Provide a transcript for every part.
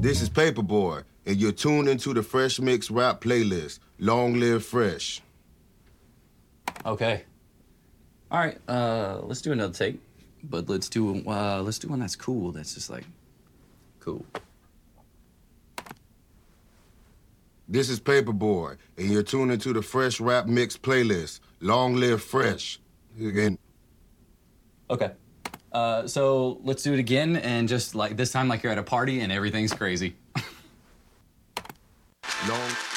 This is Paperboy, and you're tuned into the Fresh Mix Rap playlist. Long live Fresh. Okay. All right. Uh, let's do another take, but let's do uh, let's do one that's cool. That's just like cool. This is Paperboy, and you're tuned into the Fresh Rap Mix playlist. Long live Fresh. Again. Okay. Uh, so let's do it again, and just like this time, like you're at a party and everything's crazy. Long.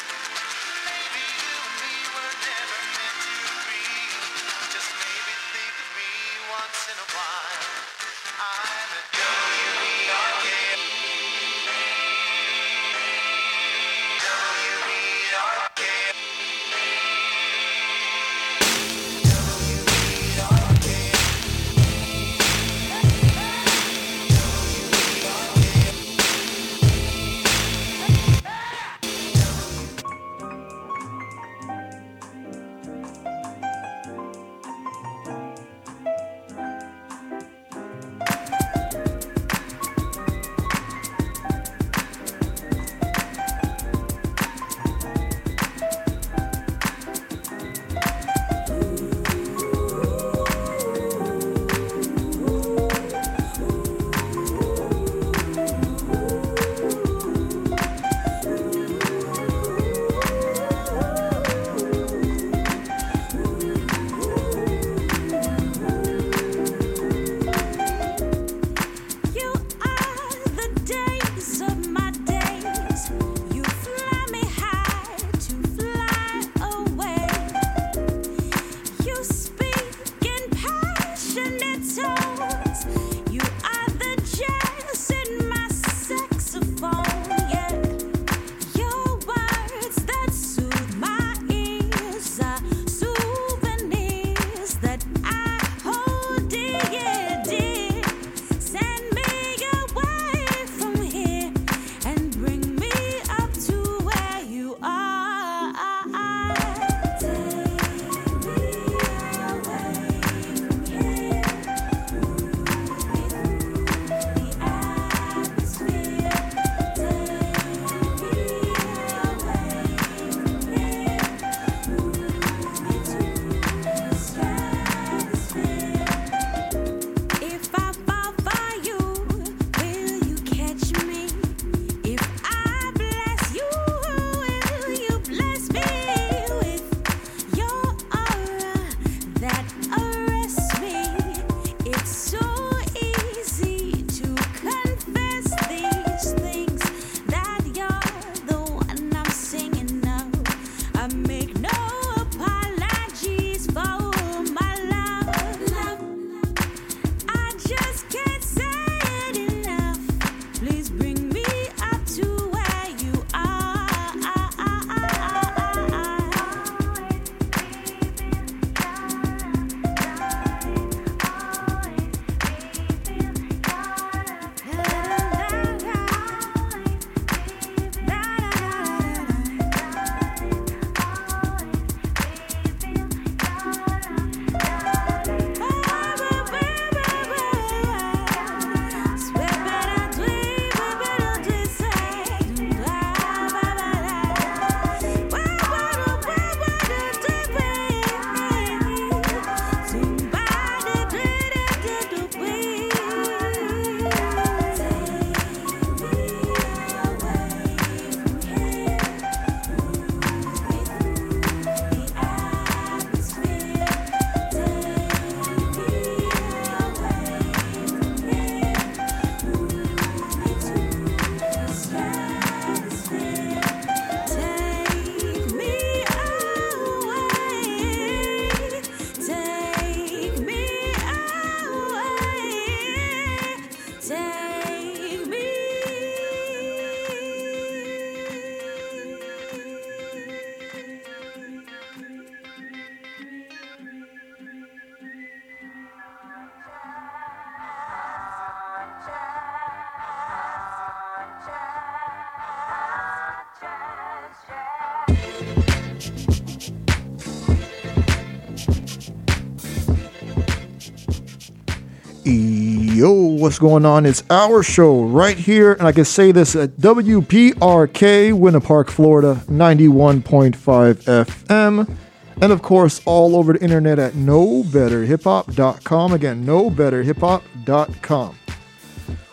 What's going on? It's our show right here, and I can say this at WPRK, Winter Park, Florida, 91.5 FM. And of course, all over the internet at knowbetterhiphop.com. Again, knowbetterhiphop.com.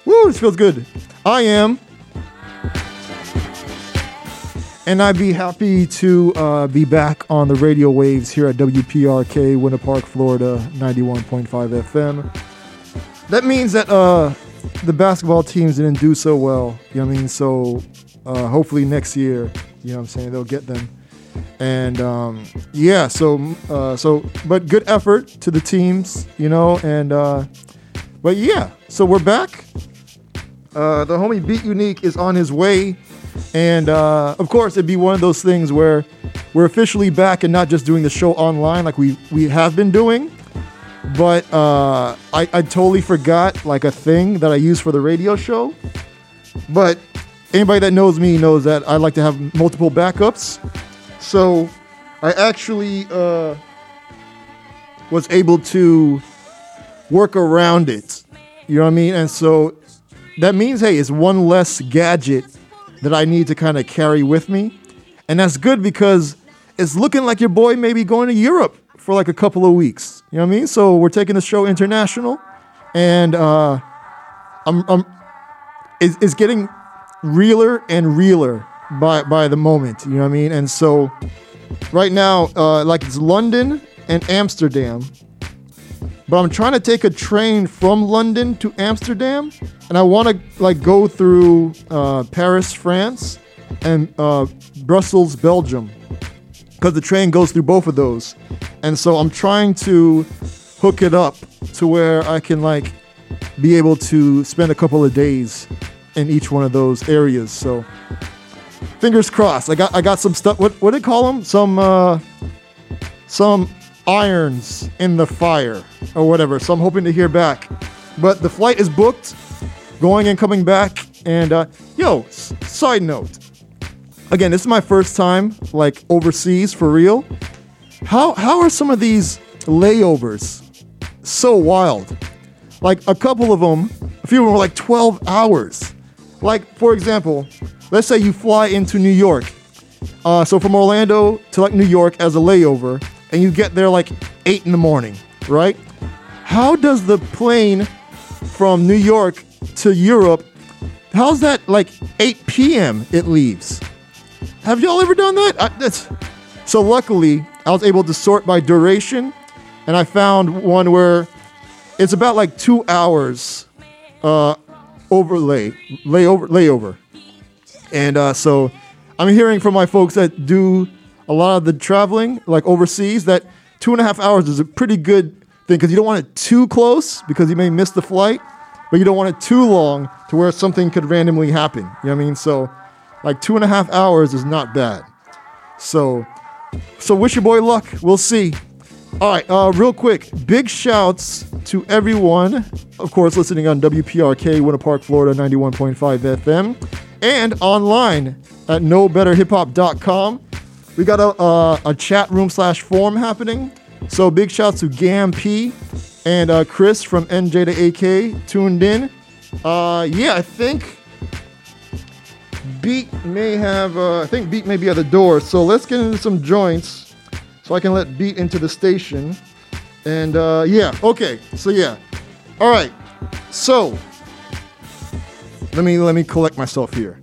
Woo, this feels good. I am. And I'd be happy to uh, be back on the radio waves here at WPRK, Winter Park, Florida, 91.5 FM. That means that uh, the basketball teams didn't do so well. You know what I mean? So uh, hopefully next year, you know what I'm saying, they'll get them. And um, yeah, so uh, so but good effort to the teams, you know, and uh, but yeah, so we're back. Uh, the homie Beat Unique is on his way. And uh, of course, it'd be one of those things where we're officially back and not just doing the show online like we, we have been doing. But uh, I, I totally forgot like a thing that I use for the radio show. But anybody that knows me knows that I like to have multiple backups. So I actually uh, was able to work around it. You know what I mean? And so that means, hey, it's one less gadget that I need to kind of carry with me. And that's good because it's looking like your boy may be going to Europe for like a couple of weeks. You know what I mean? So we're taking the show international and uh, I'm, I'm it's, it's getting realer and realer by, by the moment. You know what I mean? And so right now, uh, like it's London and Amsterdam but I'm trying to take a train from London to Amsterdam, and I want to like go through uh, Paris, France, and uh, Brussels, Belgium, because the train goes through both of those, and so I'm trying to hook it up to where I can like be able to spend a couple of days in each one of those areas. So fingers crossed. I got I got some stuff. What what do they call them? Some uh, some irons in the fire or whatever. So I'm hoping to hear back. But the flight is booked, going and coming back. And uh, yo, s- side note. Again, this is my first time like overseas for real. How how are some of these layovers so wild? Like a couple of them, a few of them were like 12 hours. Like for example, let's say you fly into New York uh, so from Orlando to like New York as a layover, and you get there like eight in the morning, right? How does the plane from New York to Europe? How's that like 8 p.m. it leaves? Have y'all ever done that? I, that's, so luckily, I was able to sort by duration, and I found one where it's about like two hours uh, overlay, layover, layover. And uh, so I'm hearing from my folks that do a lot of the traveling, like overseas, that two and a half hours is a pretty good thing because you don't want it too close because you may miss the flight, but you don't want it too long to where something could randomly happen. You know what I mean? So, like two and a half hours is not bad. So, so wish your boy luck. We'll see. All right, uh, real quick, big shouts to everyone, of course, listening on WPRK, Winter Park, Florida, 91.5 FM, and online at knowbetterhiphop.com. We got a, uh, a chat room slash forum happening. So big shouts to Gam P and uh, Chris from NJ to AK tuned in. Uh, yeah, I think Beat may have, uh, I think Beat may be at the door. So let's get into some joints so I can let Beat into the station. And uh, yeah, okay. So yeah, all right. So let me let me collect myself here.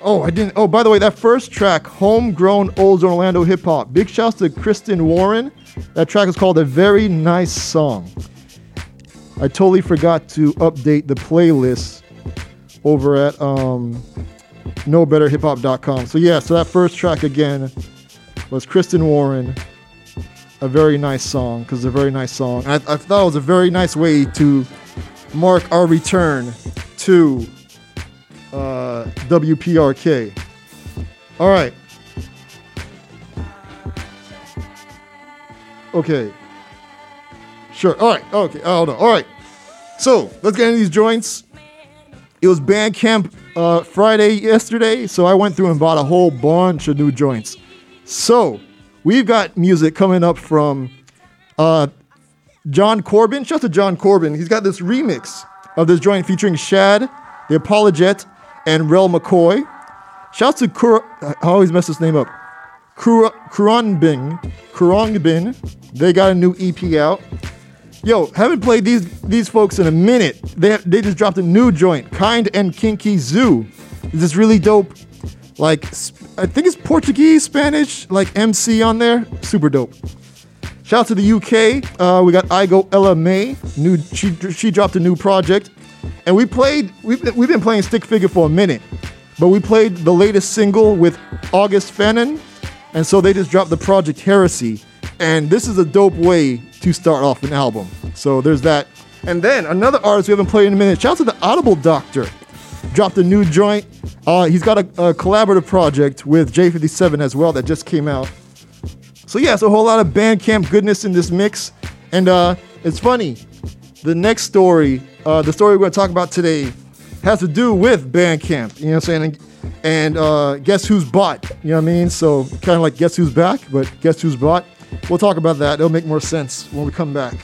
Oh, I didn't. Oh, by the way, that first track, homegrown old Orlando hip hop. Big shouts to Kristen Warren. That track is called "A Very Nice Song." I totally forgot to update the playlist over at um, knowbetterhiphop.com. So yeah, so that first track again was Kristen Warren. A very nice song, because it's a very nice song. I, I thought it was a very nice way to mark our return to uh, WPRK. All right. Okay. Sure. All right. Okay. Hold on. All right. So let's get into these joints. It was Bandcamp uh, Friday yesterday, so I went through and bought a whole bunch of new joints. So we've got music coming up from uh, Jon Corbin. Shout out to Jon Corbin. He's got this remix of this joint featuring Shad, the Apologette, and Rel McCoy. Shouts to Kur- I always mess this name up. Kur- Kuranbin. Kurangbin. They got a new EP out. Yo, haven't played these these folks in a minute. They they just dropped a new joint, Kind and Kinky Zoo. This is really dope. Like I think it's Portuguese, Spanish, like MC on there. Super dope. Shout out to the UK. Uh, we got Ego Ella May. New she she dropped a new project, and we played. We've we've been playing Stick Figa for a minute, but we played the latest single with August Fanon, and so they just dropped the project Heresy, and this is a dope way to start off an album. So there's that, and then another artist we haven't played in a minute. Shout out to the Audible Doctor. Dropped a new joint. Uh, he's got a, a collaborative project with J57 as well that just came out. So yeah, it's a whole lot of Bandcamp goodness in this mix, and uh, it's funny. The next story, uh, the story we're going to talk about today, has to do with Bandcamp. You know what I'm saying? And, and uh, guess who's bought? You know what I mean? So kind of like guess who's back, but guess who's bought? We'll talk about that. It'll make more sense when we come back.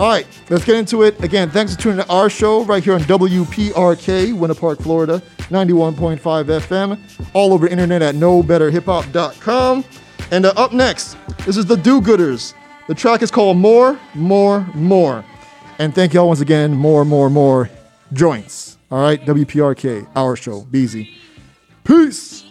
All right, let's get into it. Again, thanks for tuning to our show right here on WPRK, Winter Park, Florida, 91.5 FM, all over internet at knowbetterhiphop.com. And uh, up next, this is the Do Gooders. The track is called More, More, More. And thank y'all once again, more, more, more joints. All right, WPRK, our show. Be easy. Peace.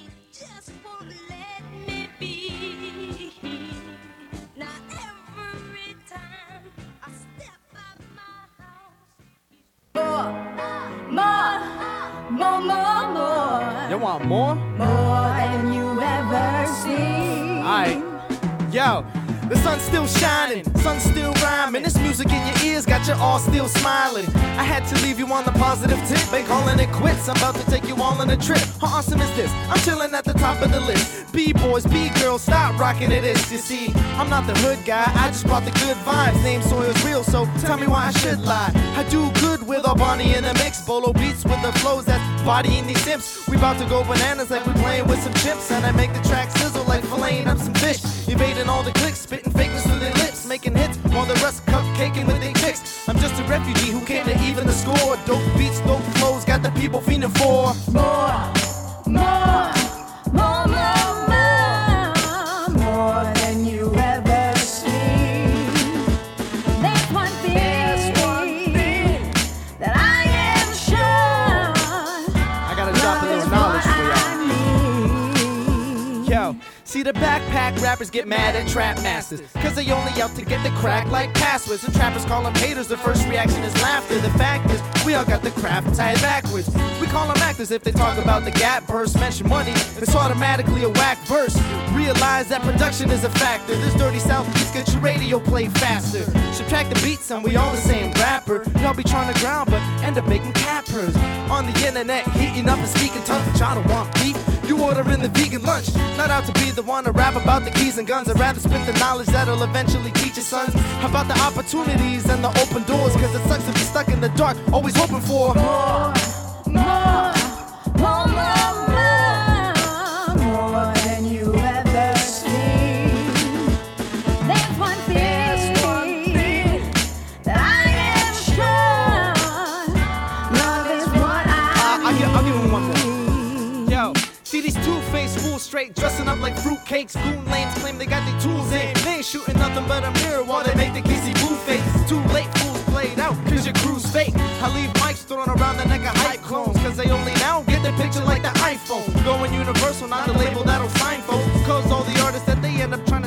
More, more, more, You want more? more than you ever seen. Alright. Yo, the sun's still shining, sun's still rhyming. This music in your ears got you all still smiling. I had to leave you on the positive tip, been calling it quits. I'm about to take you all on a trip. How awesome is this? I'm chilling at the top of the list. B boys, B girls, stop rocking it. Is you see, I'm not the hood guy. I just brought the good vibes. Name SoyIsReal, so tell me why I should lie. I do good with our Bonnie in the mix. Bolo beats with the flows that's bodying these simps. We about to go bananas like we playing with some chips. And I make the track sizzle like filleting up some fish. Evading all the clicks, spitting fakeness through their lips, making hits while the rest cupcaking with their chicks. I'm just a refugee who came to even the score. Dope beats, dope flows, got the people fiending for. More, more, more, see the backpack rappers get mad at trap masters. Cause they only out to get the crack like passwords. And trappers call them haters, the first reaction is laughter. The fact is, we all got the craft tied backwards. We call them actors if they talk about the gap burst. Mention money, it's automatically a whack verse. Realize that production is a factor. This dirty South beats get your radio play faster. Subtract the beats and we all the same rapper. Y'all be trying to ground, but end up making cappers. On the internet, heating up and speaking tongues, but y'all don't want beef. You ordering the vegan lunch. Not out to be the one to rap about the keys and guns. I'd rather spit the knowledge that'll eventually teach your sons about the opportunities and the open doors. Cause it sucks to be stuck in the dark, always hoping for more, more, see these two-faced fools straight dressing up like fruitcakes. Goon lanes claim they got their tools in. They ain't shooting nothing but a mirror while they make the kissy boo face. Too late, fools played out, cause your crew's fake. I leave mics thrown around the neck of hype clones, cause they only now get the picture like the iPhone. Going universal, not the label that'll sign folks. Cause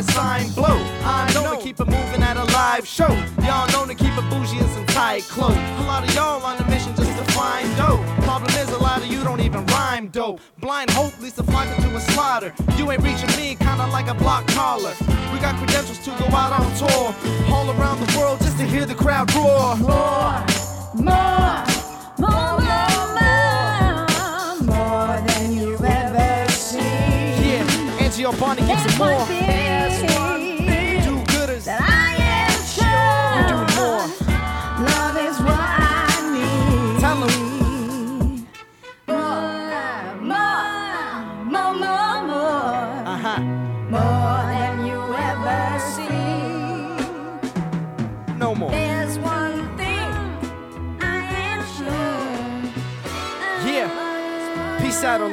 they end up trying to sign blow. I'm known to keep it moving at a live show. Y'all known to keep it bougie in some tight clothes. A lot of y'all on a mission just to find dope. Problem is, a lot of you don't even rhyme dope. Blind hope leads to flock into a slaughter. You ain't reaching me, kinda like a block caller. We got credentials to go out on tour. All around the world just to hear the crowd roar. more, more, more, more, more than you ever seen. Yeah, Angie Albani gives There's it more.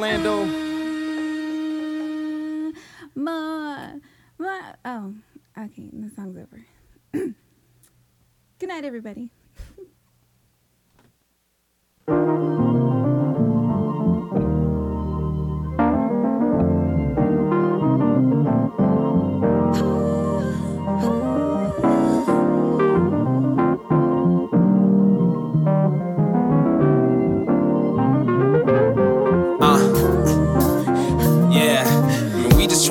Orlando? Ma, ma. Oh, okay. The song's over. Good night, everybody.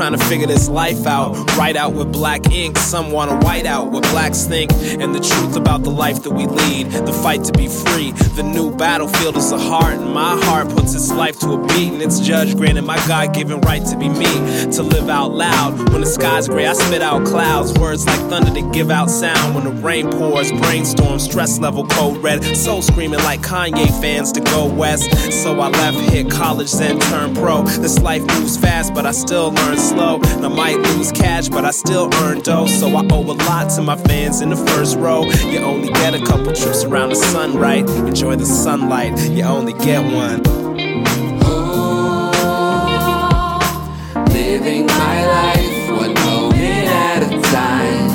Trying to figure this life out. Write out with black ink, some want to white out what blacks think, and the truth about the life that we lead. The fight to be free. The new battlefield is the heart, and my heart puts its life to a beat, and it's judge granted my God given right to be me, to live out loud. When the sky's gray, I spit out clouds, words like thunder to give out sound. When the rain pours, brainstorm, stress level code red, soul screaming like Kanye fans go west. So I left, hit college, then turned pro. This life moves fast, but I still learn slow. And I might lose cash, but I still earn dough. So I owe a lot to my fans in the first row. You only get a couple trips around the sun, right? Enjoy the sunlight, you only get one. living my life one moment at a time,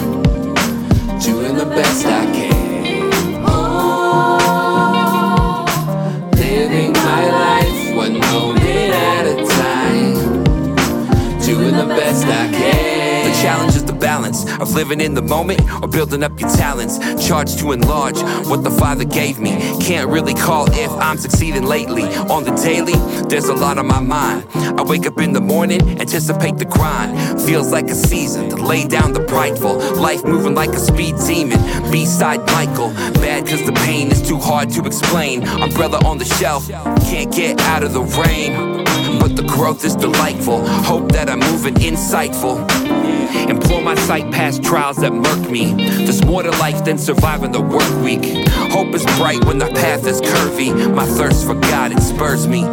doing the best I can. Challenge is the balance of living in the moment or building up your talents. Charged to enlarge what the Father gave me. Can't really call if I'm succeeding lately. On the daily, there's a lot on my mind. I wake up in the morning, anticipate the grind. Feels like a season to lay down the prideful. Life moving like a speed demon. B-side Michael. Bad cause the pain is too hard to explain. Umbrella on the shelf, can't get out of the rain. But the growth is delightful. Hope that I'm moving insightful. Implore my sight past trials that murk me. There's more to life than surviving the work week. Hope is bright when the path is curvy. My thirst for God, it spurs me.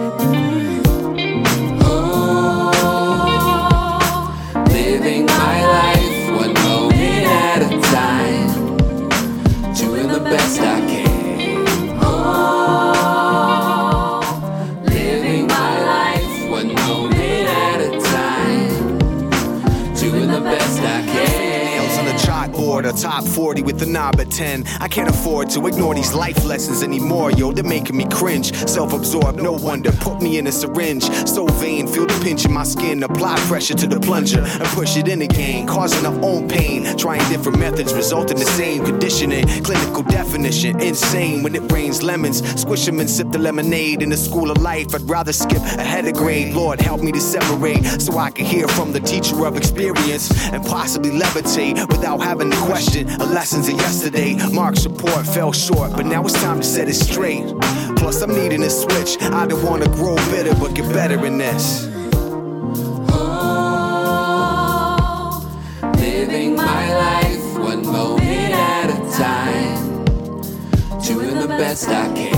Top 40 with a knob at 10. I can't afford to ignore these life lessons anymore, yo. They're making me cringe. Self absorbed, no wonder. Put me in a syringe. So vain, feel the pinch in my skin. Apply pressure to the plunger and push it in again. Causing our own pain. Trying different methods, result in the same conditioning. Clinical definition, insane. When it rains lemons, squish them and sip the lemonade. In the school of life, I'd rather skip ahead of grade. Lord, help me to separate so I can hear from the teacher of experience and possibly levitate without having to question the lessons of yesterday. Mark's report fell short, but now it's time to set it straight. Plus, I'm needing a switch. I don't want to grow bitter, but get better in this. Oh, living my life one moment at a time, doing the best I can.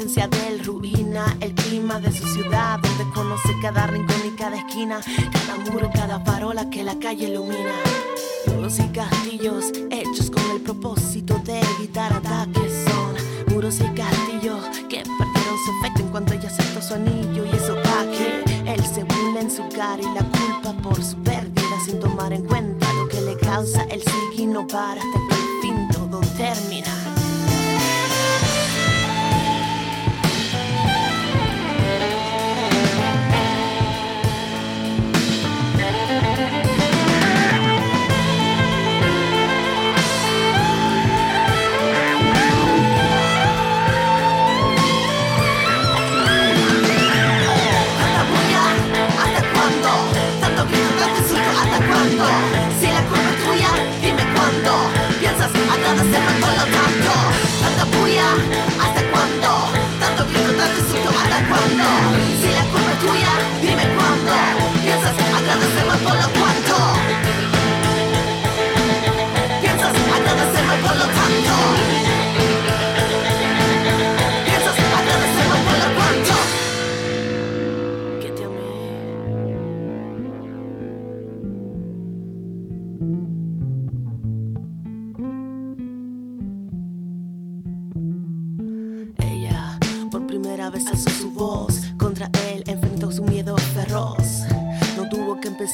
esencia de él ruina el clima de su ciudad, donde conoce cada rincón y cada esquina.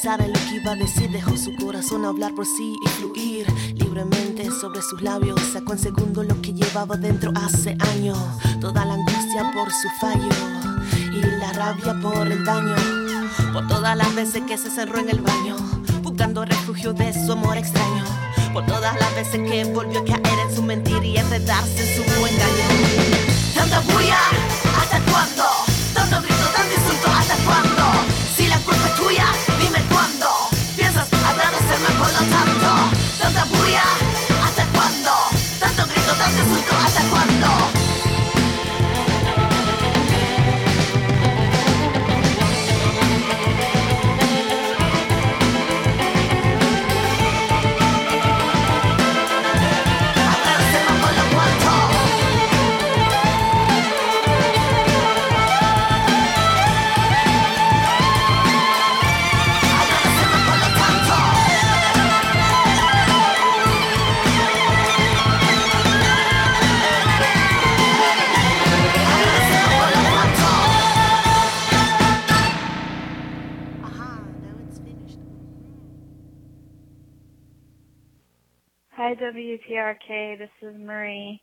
Pensar en lo que iba a decir, dejó su corazón hablar por sí y fluir libremente sobre sus labios. Sacó en segundo lo que llevaba dentro hace años. Toda la angustia por su fallo y la rabia por el daño. Por todas las veces que se cerró en el baño, buscando refugio de su amor extraño. Por todas las veces que volvió a caer en su mentira y enredarse en su engaño. Tanta bulla, WPRK. This is Marie,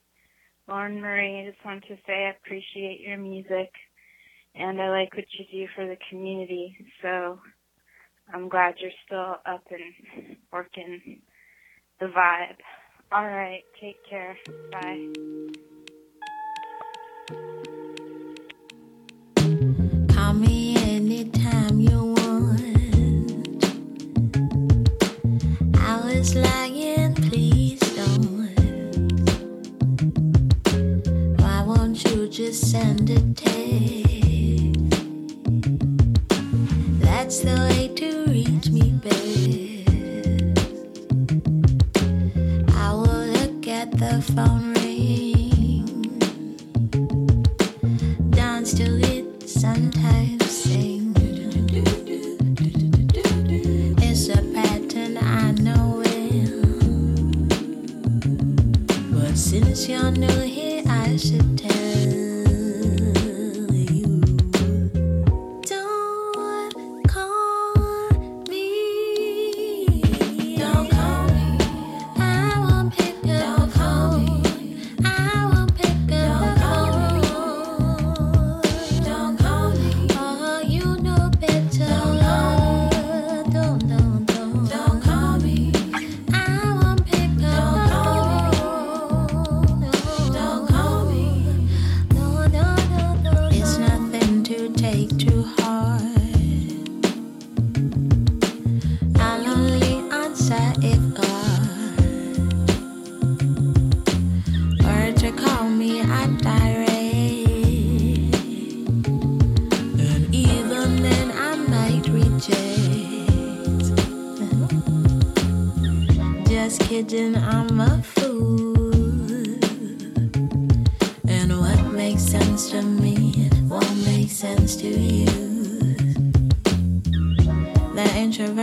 Lauren Marie. I just wanted to say I appreciate your music and I like what you do for the community. So I'm glad you're still up and working the vibe. All right. Take care. Bye. Call me anytime you want. I was lying, won't you just send a text? That's the way to reach me best. I will look at the phone ring dance to it, sometimes sing. It's a pattern I know well. But since you're new I should tell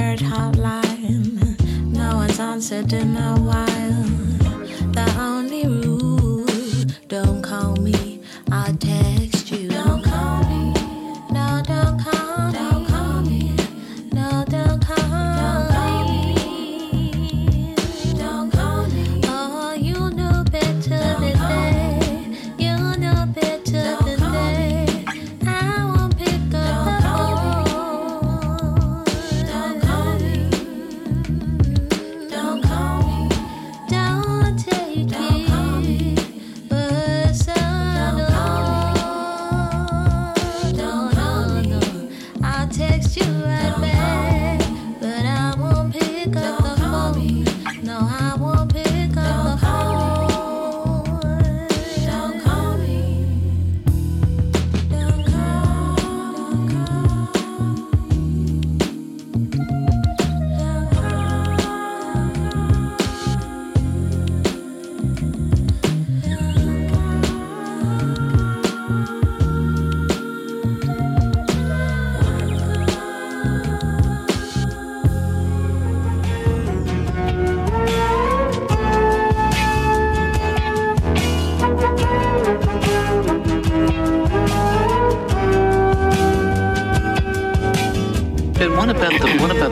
introvert hotline, no one's answered in a while.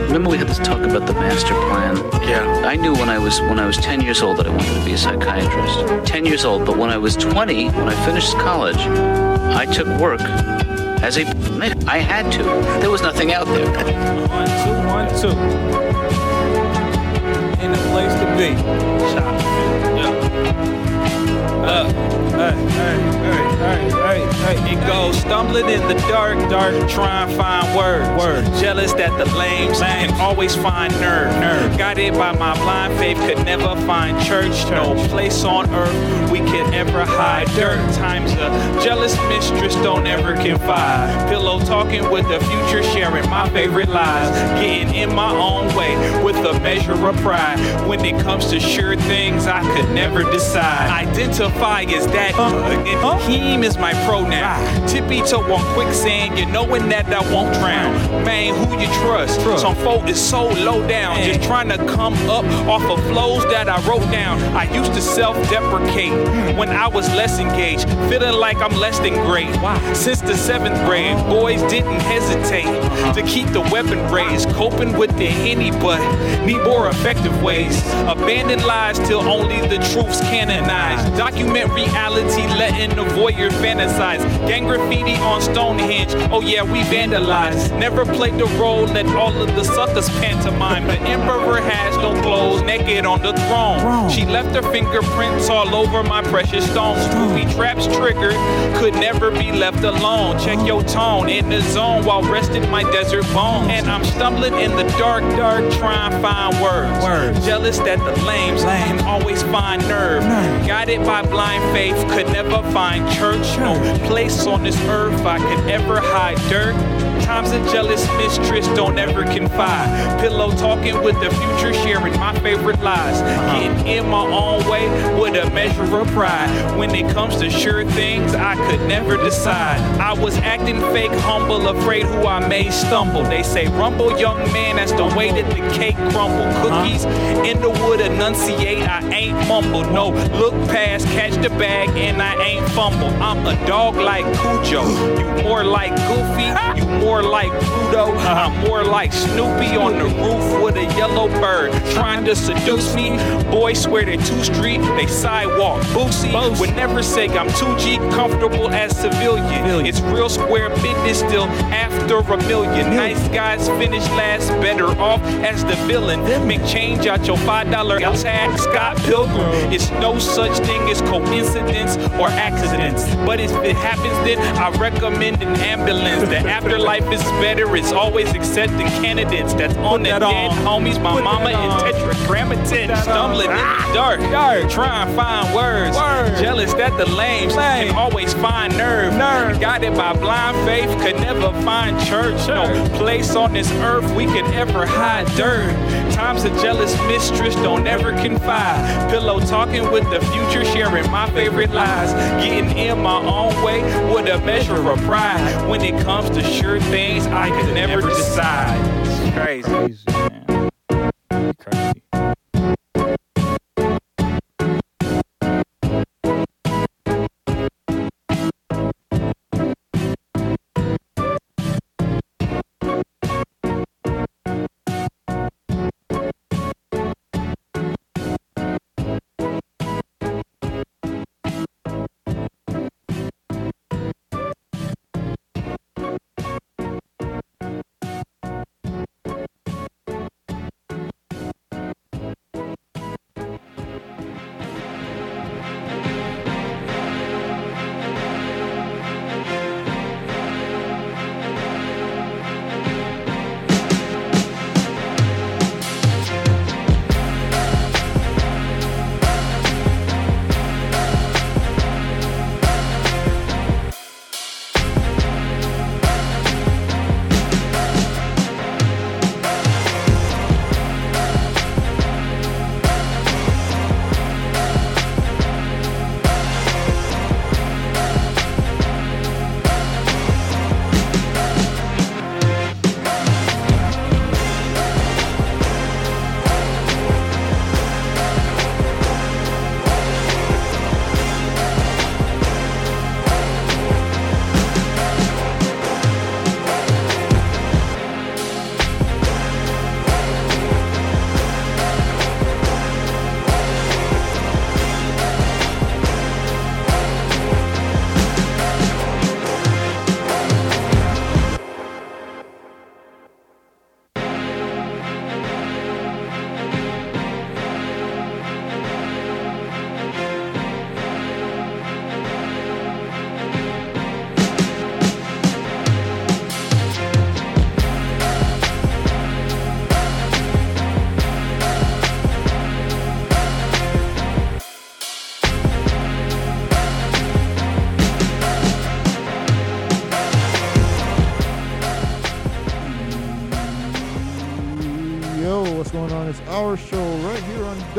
Remember we had this talk about the master plan? Yeah. I knew when I was when I was ten years old that I wanted to be a psychiatrist. Ten years old, but when I was twenty, when I finished college, I took work as a I had to. There was nothing out there. One, two, one, two. In the place to be. Shot. Yeah. Uh, hey, hey, hey, hey, hey, hey. It goes stumbling in the dark, dark, try and find words. Word. Jealous that the lames can always find nerve. Nerve. Guided by my blind faith, could never find church. No place on earth we could ever hide. Dirt times a jealous mistress don't ever confide. Pillow talking with the future, sharing my favorite lies. Getting in my own way with a measure of pride. When it comes to sure things, I could never decide. Identify as that good, and him is my pronoun. Tippy toe on quicksand, you knowing that I won't drown. Man, who you trust? Some folk is so low down, just trying to come up off of flows that I wrote down. I used to self-deprecate when I was less engaged, feeling like I'm less than great. Since the seventh grade, boys didn't hesitate to keep the weapon raised, coping with the henny, but need more effective ways. Abandon lies till only the truth's canonized. Document reality, letting the voyeur fantasize. Gang graffiti on Stonehenge, oh yeah, we vandalized. Never played the role, that all of the suckers pantomime. The emperor has no clothes, naked on the throne. She left her fingerprints all over my precious stones. Movie traps triggered, could never be left alone. Check your tone in the zone while resting my desert bones. And I'm stumbling in the dark, dark, trying to find words. words. Jealous that the lames can always find nerve. Guided by blind faith, could never find church. No place on this earth I could ever hide dirt. Times a jealous mistress don't ever confide. Pillow talking with the future, sharing my favorite lies. Getting in my own way with a measure of pride. When it comes to sure things, I could never decide. I was acting fake, humble, afraid who I may stumble. They say, Rumble, young man, that's the way that the cake crumble. Uh-huh. Cookies in the wood, enunciate, I ain't mumble. No, look past, catch the bag, and I ain't fumble. I'm a dog like Cujo. You more like Goofy, you more like Pluto. I'm more like Snoopy on the roof with a yellow bird trying to seduce me. Boys swear they're two street, they sidewalk. Boosie would never say I'm 2G, comfortable as civilian. It's real square business still after a million. Nice guys finish last, better off as the villain. Make change out your five dollar tag, Scott Pilgrim. It's no such thing as coincidence or accidents. But if it happens, then I recommend an ambulance. The afterlife is better. It's always accepting candidates that's on the dead homies. My mama in tetragrammaton, stumbling in the dark, dark, trying to find words. Jealous that the lames can always find nerve. Guided by blind faith, could never find church. No place on this earth we could ever hide dirt. Times a jealous mistress don't ever confide. Pillow talking with the future, sharing my favorite lies. Getting in my own way with a measure of pride. When it comes to sure things, I could never decide. It's crazy. man. Crazy.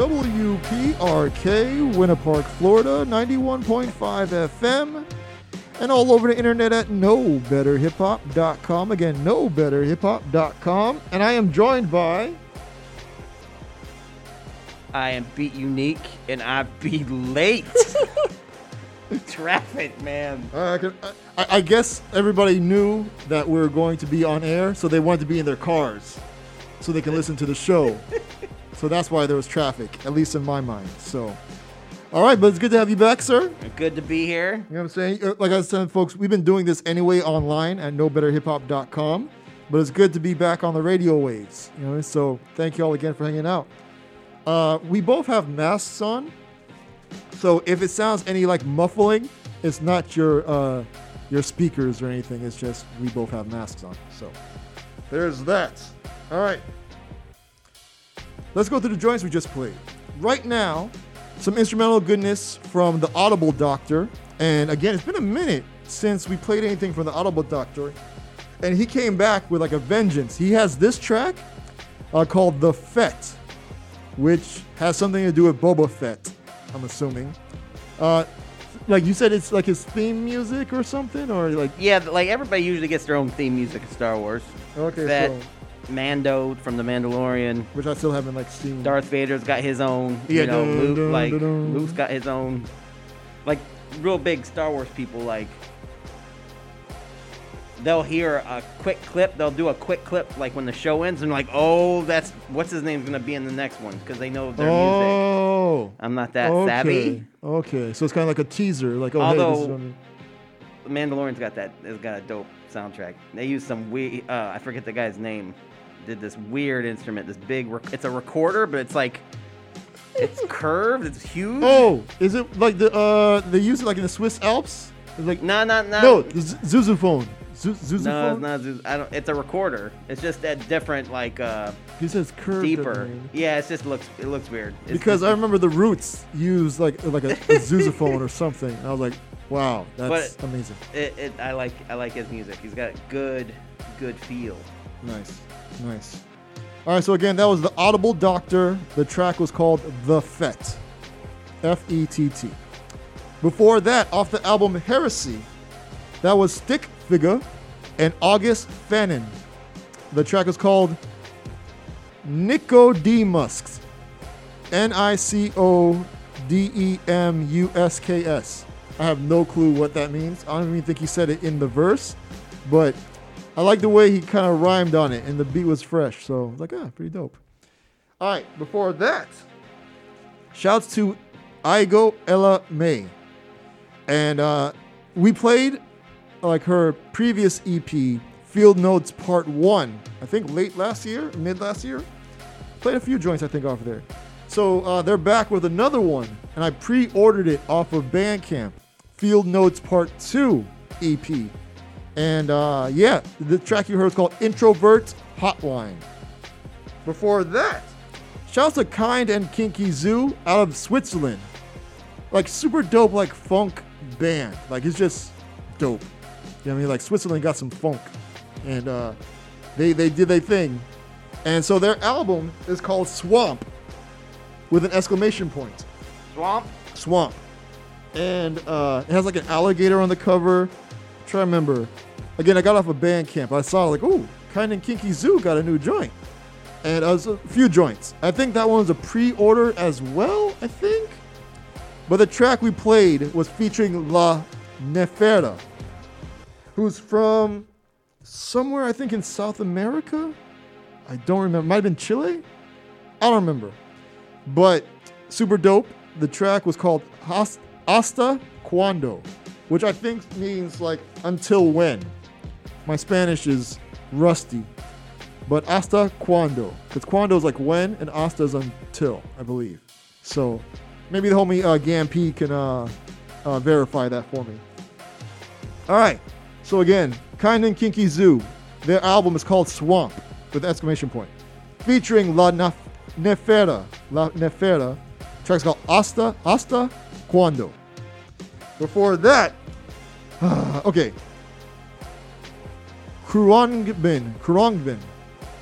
WPRK, Winter Park, Florida, 91.5 FM, and all over the internet at knowbetterhiphop.com. Again, knowbetterhiphop.com. And I am joined by. I am beat unique and I be late. Traffic, man. Uh, I, can, I, I guess everybody knew that we were going to be on air, so they wanted to be in their cars so they can listen to the show. So that's why there was traffic, at least in my mind. So, all right, but it's good to have you back, sir. Good to be here. You know what I'm saying? Uh, Like I was saying, folks, we've been doing this anyway online at knowbetterhiphop.com, but it's good to be back on the radio waves. You know, so thank you all again for hanging out. Uh, we both have masks on, so if it sounds any like muffling, it's not your uh, your speakers or anything. It's just we both have masks on. So there's that. All right. Let's go through the joints we just played. Right now, some instrumental goodness from the Audible Doctor. And again, it's been a minute since we played anything from the Audible Doctor. And he came back with like a vengeance. He has this track uh, called The Fett, which has something to do with Boba Fett, I'm assuming. Uh, like you said, it's like his theme music or something, or like Yeah, like everybody usually gets their own theme music in Star Wars. Okay, that so- Mando from the Mandalorian, which I still haven't like seen. Darth Vader's got his own. Yeah, you know, dun, Luke dun, like dun. Luke's got his own. Like real big Star Wars people like. They'll hear a quick clip. They'll do a quick clip like when the show ends, and like, oh, that's what's his name's gonna be in the next one because they know their music. oh, I'm not that okay. savvy. Okay, so it's kind of like a teaser, like oh, hey, this is Although The Mandalorian's got that, it's got a dope soundtrack. They use some weird, uh, I forget the guy's name. Did this weird instrument, this big. Rec- it's a recorder, but it's like, it's curved. It's huge. Oh, is it like the uh they use it like in the Swiss Alps? It's like no, no, no. No, the Z- sousaphone. Zu- No, it's not. I don't. It's a recorder. It's just a different, like, uh, He says curved. deeper. Yeah, it just looks. It looks weird. It's because just- I remember the Roots used like like a, a sousaphone or something. And I was like, wow, that's but amazing. It, it, I like. I like his music. He's got good, good feel. Nice, nice. All right, so again, that was the Audible Doctor. The track was called The Fett, F E T T. Before that, off the album Heresy, that was Stick Figa and August Fanon. The track is called Nicodemus. N I C O D E M U S K S. I have no clue what that means. I don't even think he said it in the verse, but I like the way he kind of rhymed on it, and the beat was fresh. So like, ah, pretty dope. All right, before that, shouts to Ego Ella May. And uh, we played like her previous EP, Field Notes Part 1, I think late last year, mid last year. Played a few joints, I think, off of there. So uh, they're back with another one, and I pre ordered it off of Bandcamp, Field Notes Part 2 EP. And uh, yeah, the track you heard is called Introvert Hotline. Before that, shouts to Kind and Kinky Zoo out of Switzerland. Like super dope, like funk band. Like it's just dope. You know what I mean? Like Switzerland got some funk. And uh, they, they did their thing. And so their album is called Swamp with an exclamation point. Swamp. Swamp. And uh, it has like an alligator on the cover. Try to remember. Again, I got off a of Bandcamp. I saw like, ooh, Kind and Kinky Zoo got a new joint. And uh, a few joints. I think that one was a pre-order as well, I think. But the track we played was featuring La Nefera, who's from somewhere, I think, in South America. I don't remember. Might have been Chile. I don't remember. But super dope. The track was called Has- Hasta Cuando, which I think means like until when. My Spanish is rusty. But hasta cuando. Because cuando is like when and hasta is until, I believe. So maybe the homie uh, Gamp can uh, uh, verify that for me. All right. So again, Kind and Kinky Zoo. Their album is called Swamp with exclamation point. Featuring La Naf- Nefera. La Nefera. Track's called Hasta, Hasta Cuando. Before that, okay. Khruangbin, Khruangbin,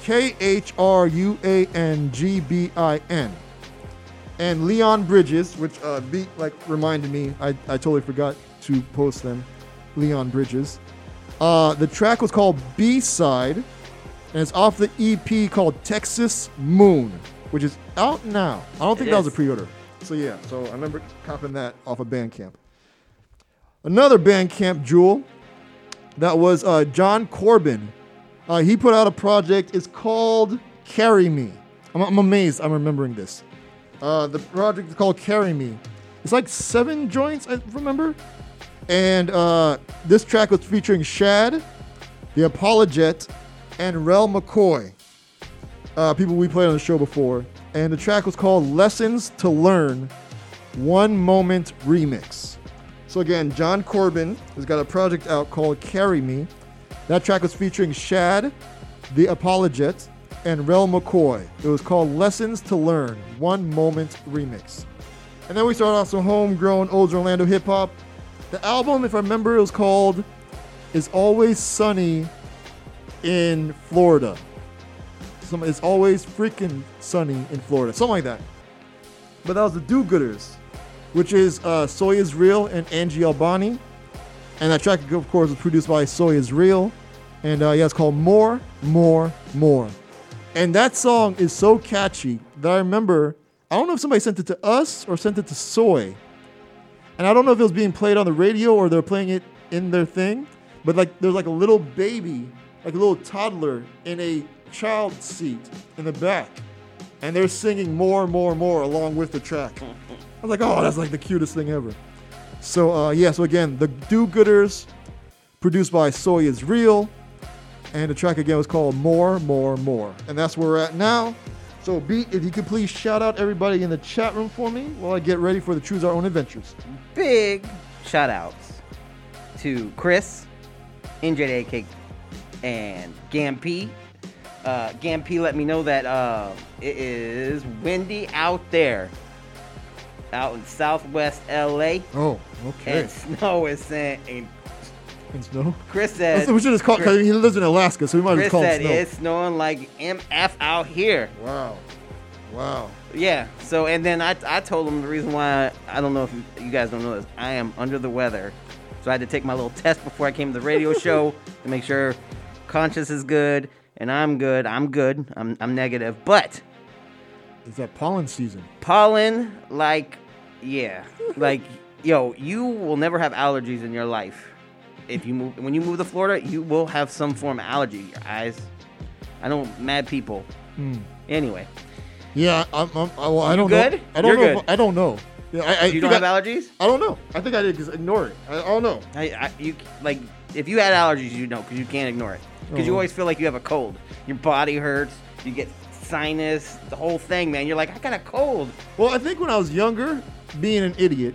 K H R U A N G B I N. And Leon Bridges, which uh, beat like reminded me, I, I totally forgot to post them. Leon Bridges. Uh, the track was called B Side, and it's off the EP called Texas Moon, which is out now. I don't think It that was a pre-order. So yeah, so I remember copping that off of Bandcamp. Another Bandcamp jewel, that was uh, Jon Corbin. Uh, he put out a project. It's called Carry Me. I'm, I'm amazed. I'm remembering this. Uh, the project is called Carry Me. It's like seven joints, I remember. And uh, this track was featuring Shad, The Apologette, and Rel McCoy. Uh, people we played on the show before. And the track was called Lessons to Learn One Moment Remix. So again, Jon Corbin has got a project out called Carry Me. That track was featuring Shad, The Apologette, and Rel McCoy. It was called Lessons to Learn One Moment Remix. And then we started off some homegrown old Orlando hip hop. The album, if I remember, it was called Is Always Sunny in Florida. Some, it's always freaking sunny in Florida. Something like that. But that was the Do Gooders, which is uh, SoyIsReal and Angie Albani. And that track, of course, was produced by SoyIsReal. And uh, yeah, it's called More, More, More. And that song is so catchy that I remember, I don't know if somebody sent it to us or sent it to Soy. And I don't know if it was being played on the radio or they're playing it in their thing. But like there's like a little baby, like a little toddler in a child seat in the back. And they're singing more, more, more along with the track. I was like, oh, that's like the cutest thing ever. So uh, yeah, so again, the Do Gooders, produced by SoyIsReal, and the track again was called More, More, More, and that's where we're at now. So Beat, if you could please shout out everybody in the chat room for me while I get ready for the Choose Our Own Adventures. Big shout outs to Chris, NJDAK, and Gampy. Uh, Gampy let me know that uh, it is windy out there, out in southwest LA. Oh, okay. And snow is saying. And snow. Chris said. we should just call because he lives in Alaska, so we might Chris just call said it snow. it's snowing like MF out here. Wow. Wow. Yeah. So and then I, I told him the reason why I don't know if you, you guys don't know this. I am under the weather, so I had to take my little test before I came to the radio show to make sure conshus is good and I'm good. I'm good. I'm I'm negative, but It's that pollen season. pollen like yeah like yo you will never have allergies in your life if you move when you move to florida you will have some form of allergy your eyes i know mad people Hmm. anyway Yeah, I'm, I'm, I, well, I don't good? know. I don't You're know. If, I don't know. Yeah, I, I you don't have I- allergies I don't know. I think I did just ignore it. I, I don't know. I, I, you like if you had allergies you know because you can't ignore it because you Oh. always feel like you have a cold your body hurts you get sinus the whole thing man you're like i got a cold Well, I think when I was younger, being an idiot,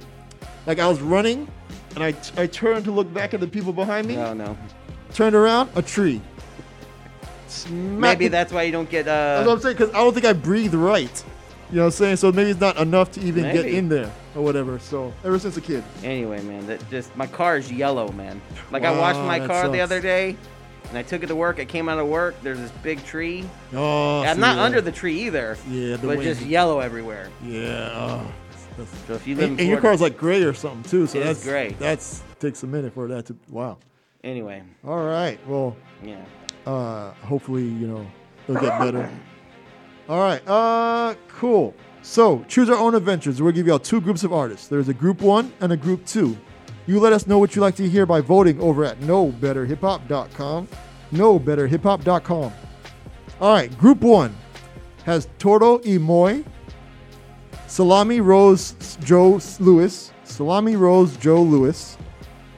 like I was running, and I, I turned to look back at the people behind me. Oh no! Turned around, a tree. Smack maybe it- that's why you don't get Uh, That's what I'm saying, because I don't think I breathe right. You know what I'm saying? So maybe it's not enough to even get in there or whatever. So ever since a kid. Anyway, man, that just my car is yellow, man. Like I washed my car the other day, and I took it to work. I came out of work. There's this big tree. Oh, I'm not yeah. under the tree either. Yeah, the but wind. just yellow everywhere. Yeah. Oh, that's- So if you live and, in and your car's like gray or something too. So that's gray. That's takes a minute for that to. Wow. Anyway, All right. Well. Yeah. Uh, hopefully, you know, they'll get better. All right. Uh, cool. So choose our own adventures. We'll give you all two groups of artists. There's a group one and a group two. You let us know what you like to hear by voting over at knowbetterhiphop.com. Knowbetterhiphop.com. All right. Group one has Toro y Moi, Salami Rose Joe Louis, Salami Rose Joe Louis,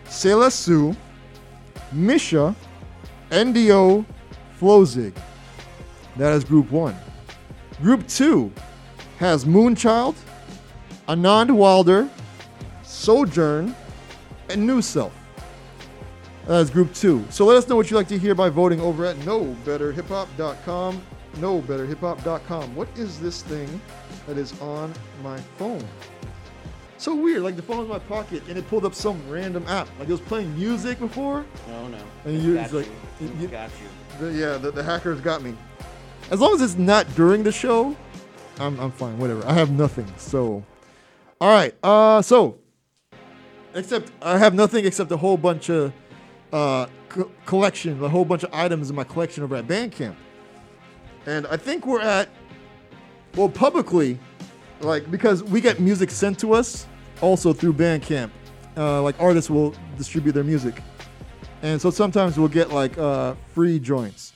Selah Sue, Misha, NDO Flozig. That is group one. Group two has Moonchild, Anand Wilder, Sojourn, and Newselph. That is group two. So let us know what you'd like to hear by voting over at knowbetterhiphop.com. Knowbetterhiphop.com. What is this thing that is on my phone? So weird. Like the phone was in my pocket and it pulled up some random app. Like it was playing music before. No, no. And you, got like, you. you- got you. the, yeah, the, the hackers got me. as long as it's not during the show, I'm I'm fine. Whatever. I have nothing. So, all right. Uh, so except I have nothing except a whole bunch of uh co- collection, a whole bunch of items in my collection over at Bandcamp, and I think we're at well publicly, like because we get music sent to us also through Bandcamp. Uh, like artists will distribute their music, and so sometimes we'll get like uh, free joints,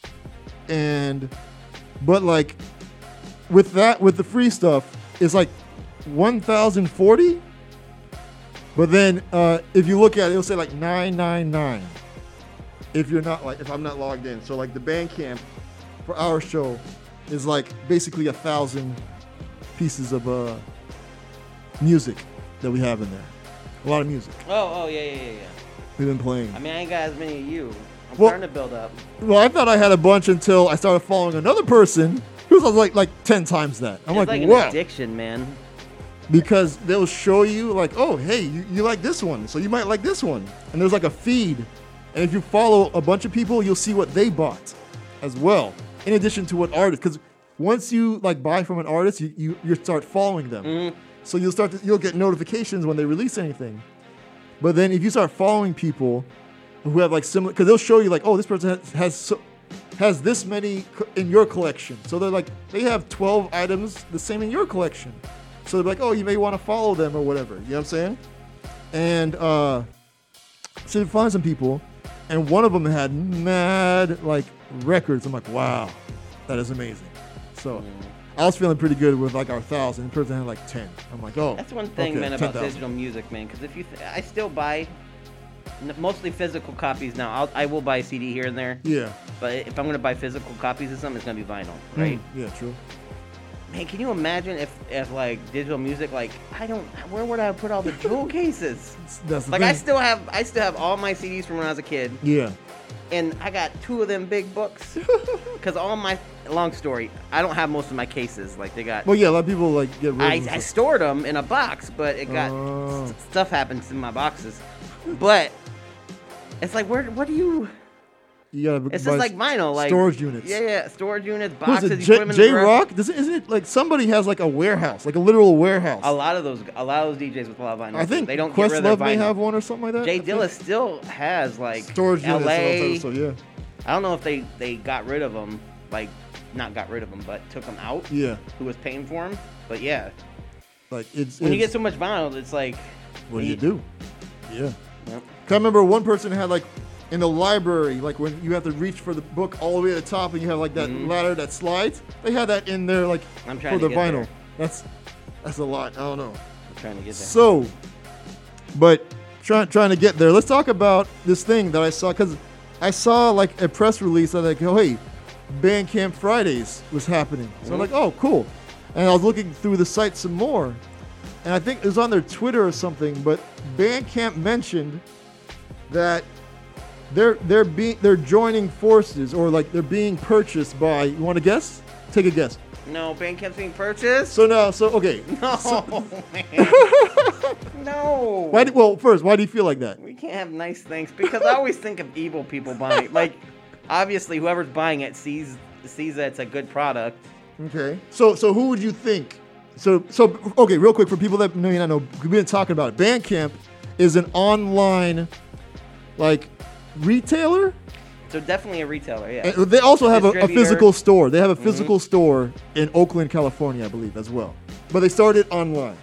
and but like with that with the free stuff, it's like 1,040. But then uh, if you look at it, it'll say like 999. If you're not like if I'm not logged in, so like the Bandcamp for our show is like basically a thousand pieces of uh, music that we have in there. A lot of music Oh, oh yeah, yeah, yeah, yeah. we've been playing. I mean, I ain't got as many as you. I'm Well- starting to build up. Well, I thought I had a bunch until I started following another person who's like like ten times that. I'm it's like, like an wow, addiction, man. Because they'll show you like, oh, hey, you, you like this one, so you might like this one, and there's like a feed, and if you follow a bunch of people, you'll see what they bought as well, in addition to what artists. Because once you like buy from an artist, you you, you start following them, Mm-hmm. so you'll start to, you'll get notifications when they release anything. But then if you start following people who have like similar, because they'll show you like, oh, this person has has, so, has this many in your collection. So they're like, they have 12 items the same in your collection. So they're like, oh, you may want to follow them or whatever. You know what I'm saying? And uh, so you find some people, and one of them had mad like records. I'm like, wow, that is amazing. So I was feeling pretty good with like our thousand. The person had like 10. I'm like, oh, That's one thing, okay, man, about 10,000. digital music, man. Because if you, th- I still buy mostly physical copies now. I'll, I will buy a CD here and there. Yeah. But if I'm gonna buy physical copies of something, it's gonna be vinyl, Mm, right? yeah, true. Man, can you imagine if, if like digital music, like I don't, where would I put all the jewel cases? That's like I still have, I still have all my CDs from when I was a kid. Yeah. And I got two of them big books. Cause all my, long story, I don't have most of my cases. Like they got. Well, yeah, a lot of people like get rid of I, I stored them in a box, but it got Oh. s- stuff happens in my boxes. But it's like where what do you? You gotta It's buy just like vinyl, like storage units. Yeah, yeah, storage units, Who's boxes, it? J, equipment. J. Rock? Isn't it like somebody has like a warehouse, like a literal warehouse? A lot of those, a lot of those DJs with a lot of vinyl. I think they don't get rid of Questlove their may have one or something like that. J Dilla still has like Storage units LA. that so yeah. I don't know if they they got rid of them, like not got rid of them, but took them out. Yeah. Who was paying for them? But yeah, Like it's when you get so much vinyl, it's like what do you do? Yeah. Yep. I remember one person had like in the library, like when you have to reach for the book all the way to the top, and you have like that Mhm. ladder that slides. They had that in there, like I'm for the vinyl. there. That's that's a lot. I don't know. I'm trying to get there. So, but trying trying to get there. Let's talk about this thing that I saw because I saw like a press release that like, oh hey, Bandcamp Fridays was happening. So I'm like, oh cool, and I was looking through the site some more, and I think it was on their Twitter or something. But Bandcamp mentioned that they're they're being they're joining forces or like they're being purchased by. You want to guess? Take a guess. No, Bandcamp's being purchased. So now, so okay. No, So- man. no. Why? Do, well, first, why do you feel like that? We can't have nice things because I always think of evil people buying. Like, obviously, whoever's buying it sees sees that it's a good product. Okay. So so who would you think? So so okay, real quick for people that may not know, we've been talking about it. Bandcamp is an online like retailer. So definitely a retailer. Yeah. And they also have a, a physical store. They have a Mhm. physical store in Oakland, California, I believe, as well. But they started online.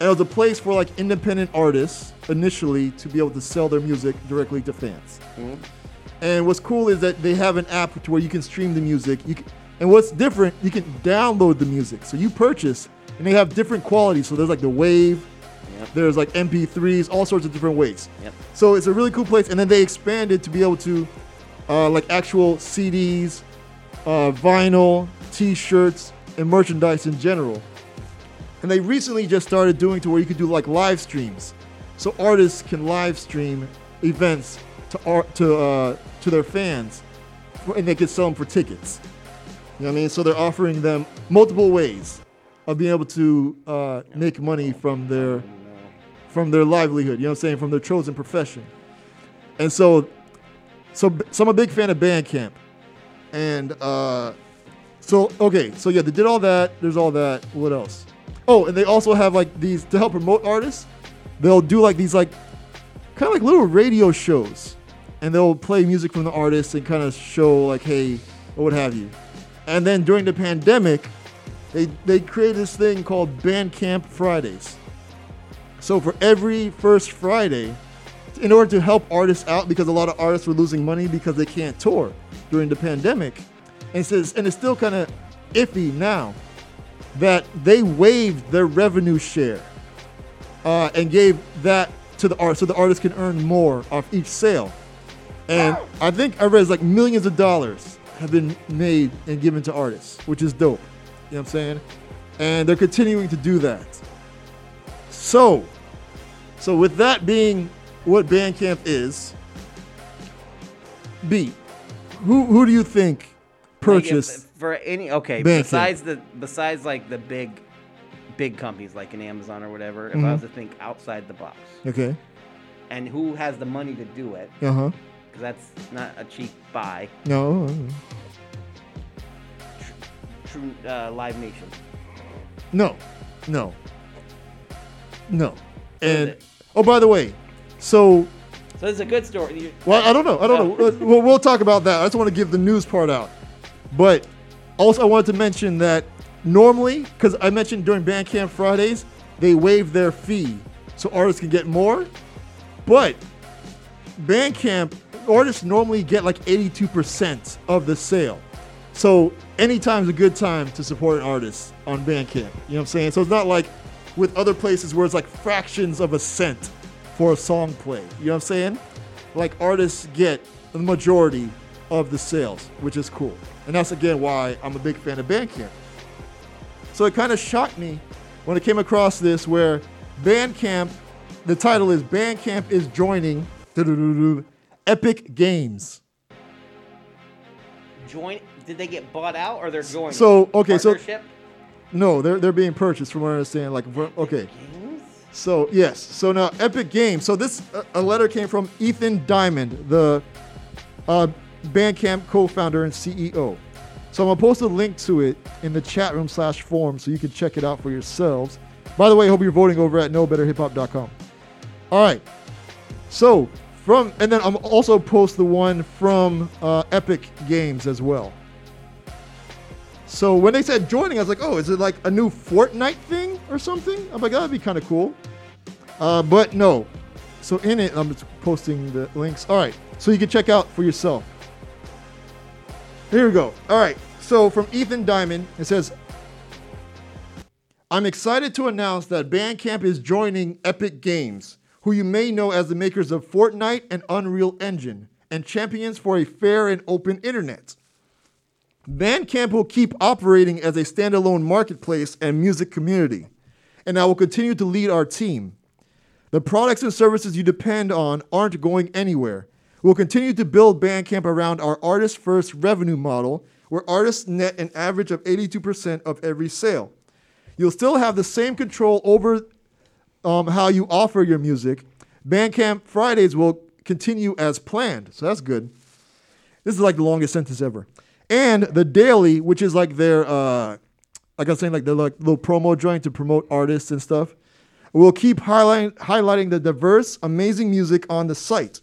And it was a place for like independent artists initially to be able to sell their music directly to fans. Mhm. And what's cool is that they have an app to where you can stream the music. You can, and what's different, you can download the music. So you purchase, and they have different qualities. So there's like the WAV, Yep. there's like MP3s, all sorts of different ways. Yep. So it's a really cool place. And then they expanded to be able to, uh, like actual CDs, uh, vinyl, T-shirts, and merchandise in general. And they recently just started doing to where you could do like live streams, so artists can live stream events to art to uh, to their fans, and they could sell them for tickets. You know what I mean? So they're offering them multiple ways of being able to uh, make money from their from their livelihood. You know what I'm saying? From their chosen profession. And so, so, so I'm a big fan of Bandcamp, and uh, So okay, so yeah, they did all that. There's all that. What else? Oh, and they also have like these to help promote artists. They'll do like these like kind of like little radio shows, and they'll play music from the artists and kind of show like, hey, or what have you. And then during the pandemic, they they created this thing called Bandcamp Fridays. So for every first Friday, in order to help artists out, because a lot of artists were losing money because they can't tour during the pandemic, and it says, and it's still kind of iffy now that they waived their revenue share uh, and gave that to the artist so the artist can earn more off each sale. And I think I read it's like millions of dollars have been made and given to artists, which is dope. You know what I'm saying? And they're continuing to do that. So, so with that being what Bandcamp is, B, who who do you think Like, if- purchased? for any okay Bandcamp. besides the besides like the big big companies like an Amazon or whatever. If I Mhm. was to think outside the box, Okay. and who has the money to do it? Uh huh. Because that's not a cheap buy. No. True uh, Live Nation. No, no, no. And oh, by the way, so So it's a good story. You- well, I don't know, I don't know. Uh, We'll, we'll talk about that. I just want to give the news part out, but also I wanted to mention that normally, because I mentioned during Bandcamp Fridays, they waive their fee so artists can get more, but Bandcamp artists normally get like 82% of the sale. So anytime's a good time to support an artist on Bandcamp. You know what I'm saying? So it's not like with other places where it's like fractions of a cent for a song play. You know what I'm saying? Like artists get the majority of the sales, which is cool. And that's again why I'm a big fan of Bandcamp. So it kind of shocked me when I came across this where Bandcamp, the title is Bandcamp is joining Epic Games. Join? Did they get bought out or they're going? So okay, so? No, they're they're being purchased from what I understand. Like okay, so yes, so now Epic Games. So this uh, a letter came from Ethan Diamond, the uh, Bandcamp co-founder and CEO. So I'm gonna post a link to it in the chat room slash forum so you can check it out for yourselves. By the way, I hope you're voting over at knowbetterhiphop.com. All right. So from and then I'm also post the one from uh, Epic Games as well. So when they said joining, I was like, oh, is it like a new Fortnite thing or something? I'm like, that'd be kind of cool. Uh, but no. So in it, I'm just posting the links. All right. So you can check out for yourself. Here we go. All right. So from Ethan Diamond, it says, I'm excited to announce that Bandcamp is joining Epic Games, who you may know as the makers of Fortnite and Unreal Engine, and champions for a fair and open internet. Bandcamp will keep operating as a standalone marketplace and music community, and I will continue to lead our team. The products and services you depend on aren't going anywhere. We'll continue to build Bandcamp around our artist first revenue model, where artists net an average of 82% of every sale. You'll still have the same control over um, how you offer your music. Bandcamp Fridays will continue as planned, so that's good. This is like the longest sentence ever. And the daily, which is like their, uh, like I was saying, like their like little promo joint to promote artists and stuff, will keep highlighting highlighting the diverse, amazing music on the site.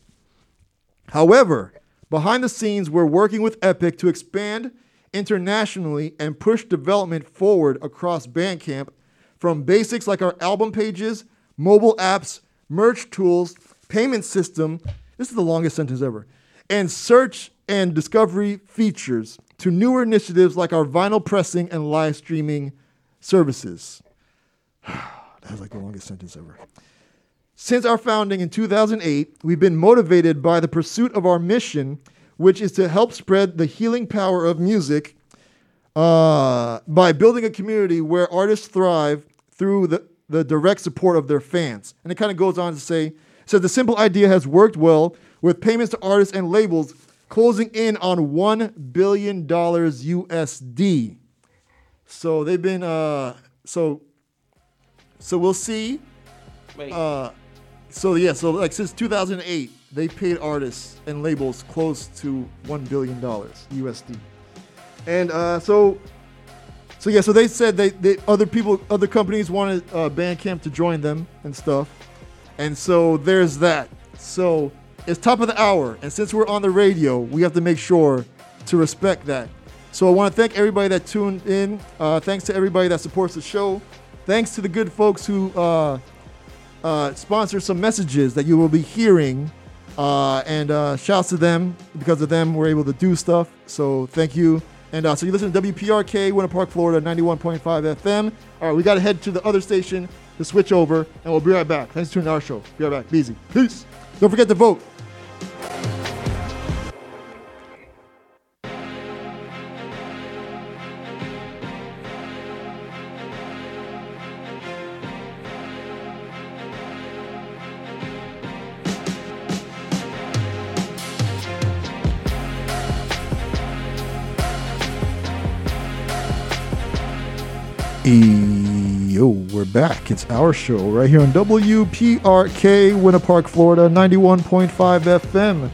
However, behind the scenes, we're working with Epic to expand internationally and push development forward across Bandcamp from basics like our album pages, mobile apps, merch tools, payment system. This is the longest sentence ever. And search and discovery features to newer initiatives like our vinyl pressing and live streaming services. That's like the longest sentence ever. Since our founding in 2008, we've been motivated by the pursuit of our mission, which is to help spread the healing power of music uh, by building a community where artists thrive through the, the direct support of their fans. And it kind of goes on to say, says the simple idea has worked well with payments to artists and labels closing in on $1 billion USD. So they've been, uh, so, so we'll see. Wait. Uh, so yeah, so like since 2008, they paid artists and labels close to one billion dollars USD. And uh, so, so yeah, so they said they, they other people, other companies wanted uh, Bandcamp to join them and stuff, and so there's that. So it's top of the hour, and since we're on the radio, we have to make sure to respect that. So I want to thank everybody that tuned in. Uh, thanks to everybody that supports the show. Thanks to the good folks who uh, uh, sponsor some messages that you will be hearing. Uh, and uh, shouts to them. Because of them, we're able to do stuff. So thank you. And uh, so you listen to WPRK, Winter Park, Florida, 91.5 FM. All right, we got to head to the other station to switch over, and we'll be right back. Thanks for tuning in our show. Be right back. Be easy. Peace. Don't forget to vote. We're back. It's our show right here on WPRK, Winter Park, Florida, 91.5 FM,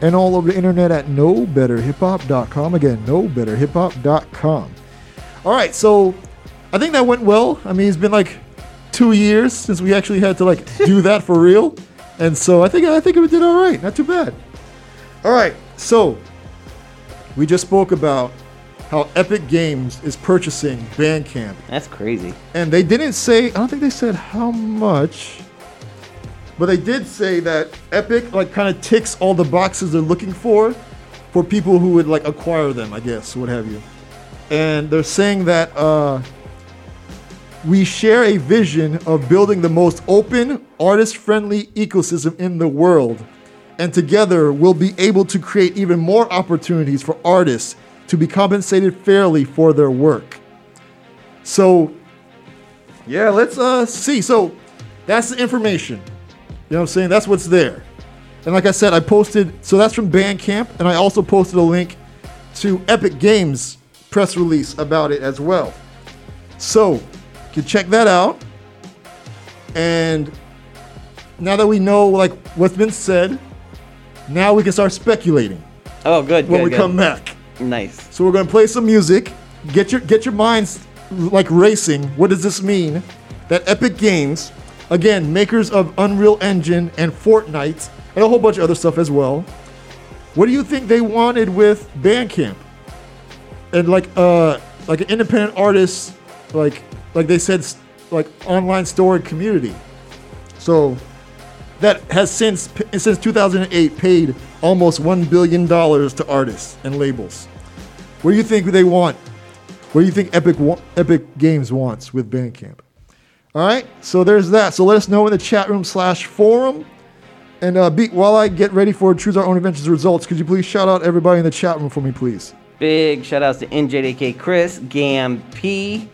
and all over the internet at knowbetterhiphop.com. Again, knowbetterhiphop.com. All right, so I think that went well. I mean, it's been like two years since we actually had to like do that for real, and so I think I think it did all right. Not too bad. All right, so we just spoke about how Epic Games is purchasing Bandcamp. That's crazy. And they didn't say, I don't think they said how much, but they did say that Epic like kind of ticks all the boxes they're looking for for people who would like acquire them, I guess, what have you. And they're saying that uh, we share a vision of building the most open, artist friendly ecosystem in the world. And together, we'll be able to create even more opportunities for artists to be compensated fairly for their work. So, yeah, let's uh, see. So, that's the information. You know what I'm saying? That's what's there. And like I said, I posted, so that's from Bandcamp, and I also posted a link to Epic Games press release about it as well. So, you can check that out. And now that we know like what's been said, now we can start speculating. Oh, good. When good, we good. come back. Nice. So we're gonna play some music. Get your get your minds like racing. What does this mean? That Epic Games, again, makers of Unreal Engine and Fortnite, and a whole bunch of other stuff as well. What do you think they wanted with Bandcamp? And like uh like an independent artist, like like they said, like online stored community. So that has since since 2008 paid almost one billion dollars to artists and labels. What do you think they want? What do you think Epic wa- Epic Games wants with Bandcamp? All right, so there's that. So let us know in the chat room slash forum. And uh, Beat, while I get ready for Choose Our Own Adventures results, could you please shout out everybody in the chat room for me, please? Big shout outs to NJDK Chris, Gam P.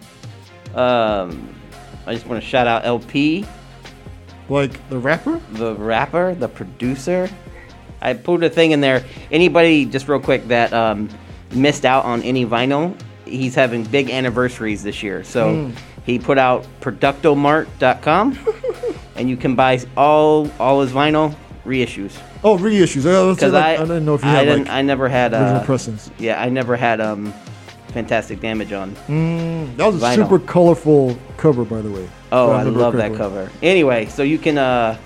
Um, I just want to shout out El-P. Like the rapper? The rapper, the producer. I put a thing in there. Anybody, just real quick, that um, missed out on any vinyl, he's having big anniversaries this year. So Mm. he put out productomart.com and you can buy all all his vinyl reissues. Oh, reissues. I, Because like, I, I didn't know if you I had didn't, like. I never had uh, pressings. Yeah, I never had um, fantastic damage on. Mm, that was a super colorful cover, by the way. Oh, If I love that cover. Anyway, so you can uh,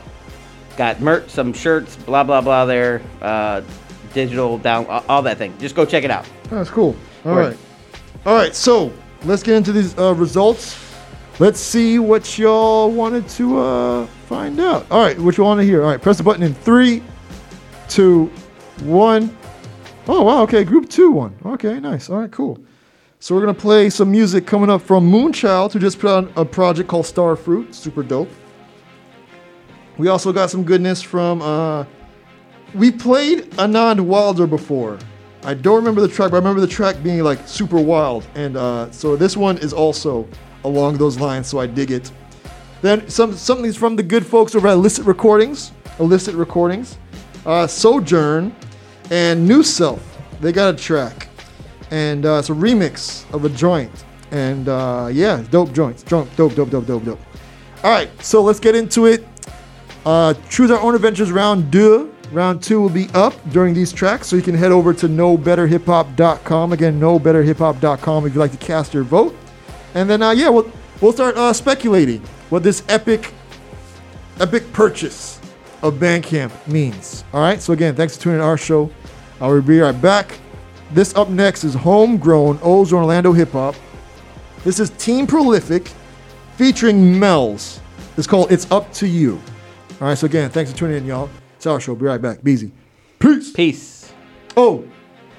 got merch, some shirts, blah blah blah. There, uh, digital down, all- that thing. Just go check it out. That's cool. All Word. right. All right. So let's get into these uh, results. Let's see what y'all wanted to uh, find out. All right. What you want to hear? All right. Press the button in three, two, one. Oh wow. Okay. Group two won. Okay. Nice. All right. Cool. So we're gonna play some music coming up from Moonchild, who just put out a project called Starfruit. Super dope. We also got some goodness from. Uh, we played Anand Wilder before. I don't remember the track, but I remember the track being like super wild. And uh, so this one is also along those lines, so I dig it. Then some something's from the good folks over at Illicit Recordings, Illicit Recordings, uh, Sojourn, and Newselph. They got a track, and uh, it's a remix of a joint. And uh, yeah, dope joints, dope, dope, dope, dope, dope, dope. All right, so let's get into it. Uh, choose our own adventures round deux. Round two will be up during these tracks, so you can head over to knowbetterhiphop.com. Again, knowbetterhiphop.com if you'd like to cast your vote. And then, uh, yeah, we'll, we'll start uh, speculating what this epic, epic purchase of Bandcamp means. All right, so again, thanks for tuning in our show. I will be right back. This up next is Homegrown Ozone Orlando Hip Hop. This is Team Prolific featuring Mells. It's called It's Up to You. All right, so again, thanks for tuning in, y'all. It's our show. Be right back. Beezy. Peace. Peace. Oh,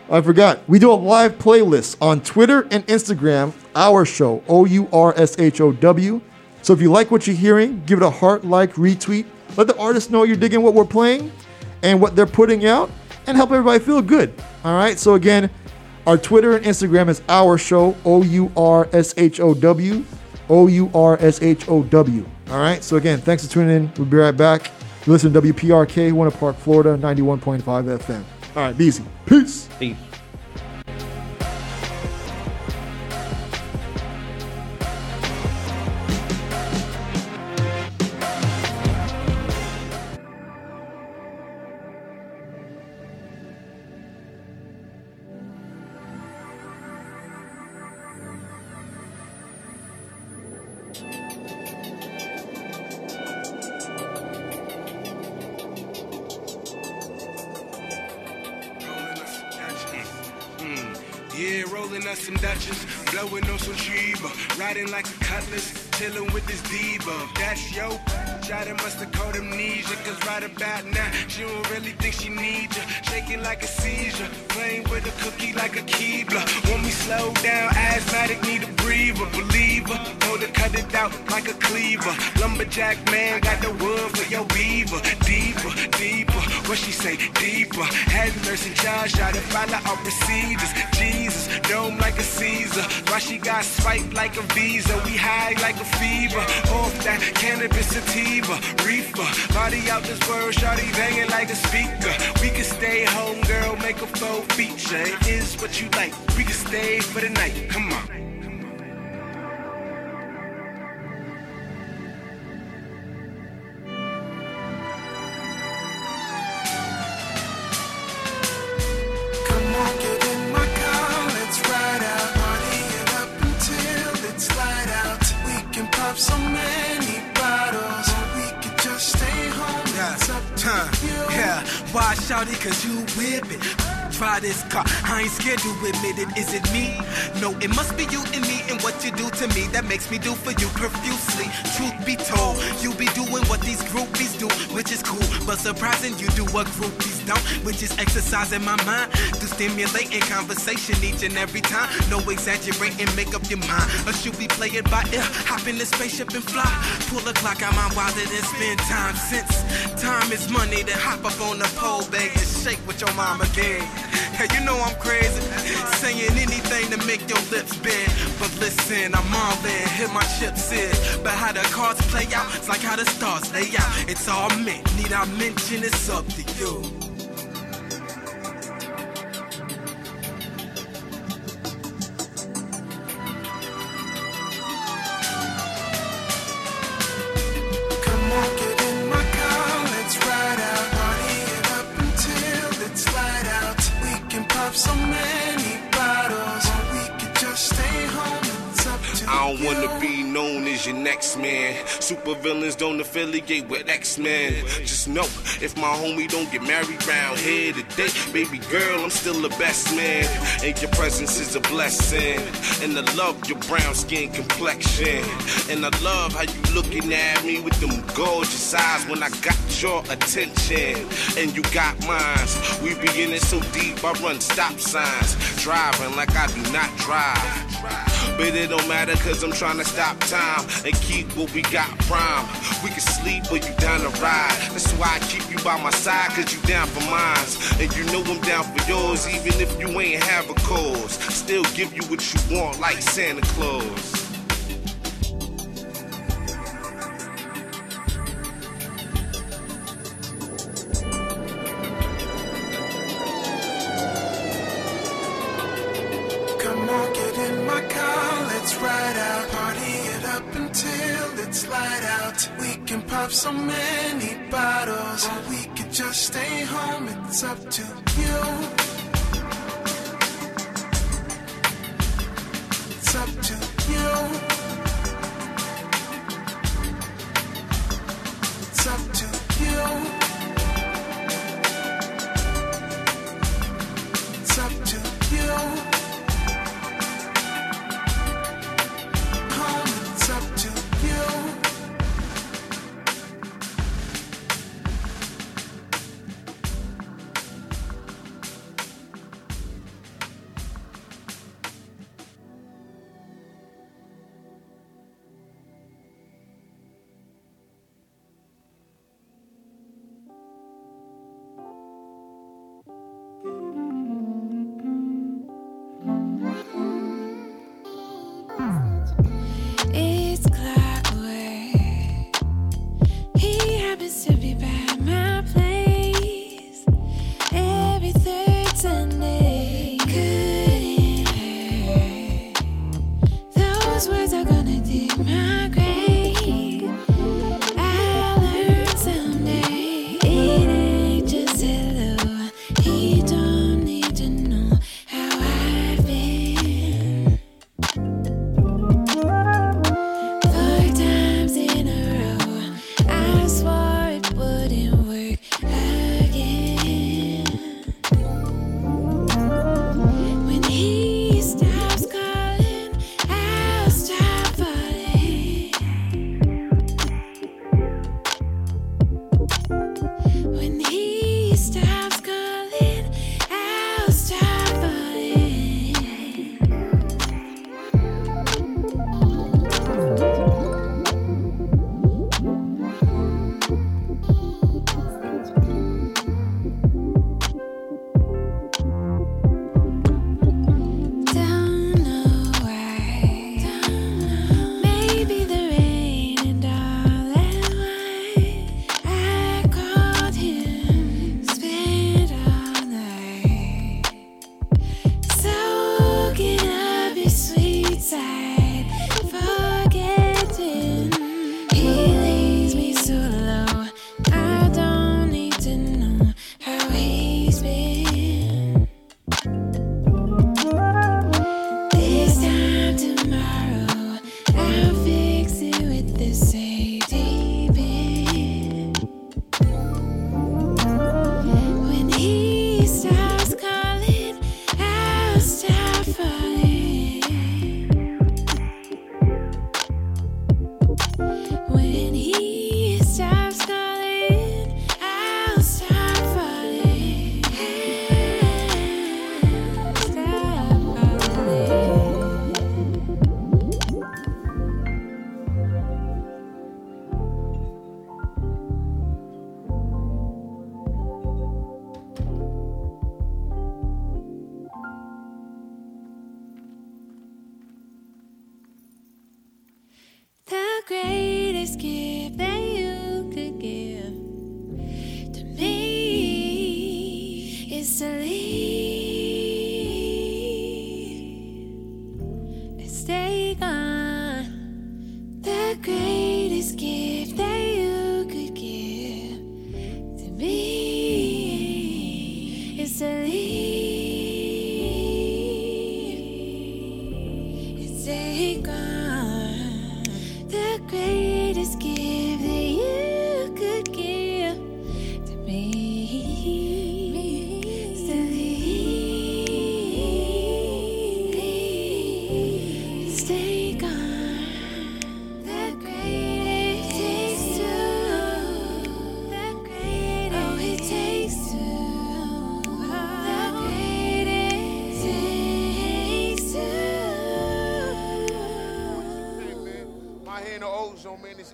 I forgot. We do a live playlist on Twitter and Instagram. Our show, O U R S H O W. So if you like what you're hearing, give it a heart, like, retweet. Let the artists know you're digging what we're playing and what they're putting out, and help everybody feel good. All right. So again, our Twitter and Instagram is our show, O U R S H O W. O U R S H O W. All right. So again, thanks for tuning in. We'll be right back. You listen to WPRK, Winter Park, Florida, 91.5 FM. All right, Beezy. Peace. Peace. Scared to admit it. Is it me? No, it must be you and me and what you do to me that makes me do for you profusely. Truth be told, you be doing what these groupies do, which is cool, but surprising you do what groupies don't, which is exercising my mind to stimulating conversation each and every time. No exaggerating, make up your mind. Or should we play it by ear? Hop in the spaceship and fly. Pull the clock out my wallet and spend time. Since time is money, then hop up on the pole, bag and shake with your mama gang. Hey, you know I'm crazy, saying anything to make your lips bend. But listen, I'm all in, hit my chips in. But how the cards play out, it's like how the stars lay out. It's all meant, need I mention it's up to you. I don't wanna be known as your next man. Super villains don't affiliate with X-Men. Just know, if my homie don't get married round here today, baby girl, I'm still the best man. And your presence is a blessing. And I love your brown skin complexion. And I love how you looking at me with them gorgeous eyes when I got your attention. And you got mine. We be in it so deep, I run stop signs. Driving like I do not drive. But it don't matter cause I'm trying to stop time and keep what we got prime. We can sleep or you down to ride. That's why I keep you by my side cause you down for mine. And you know I'm down for yours even if you ain't have a cause. Still give you what you want like Santa Claus. Out. We can pop so many bottles, or we could just stay home. It's up to you. It's up to you.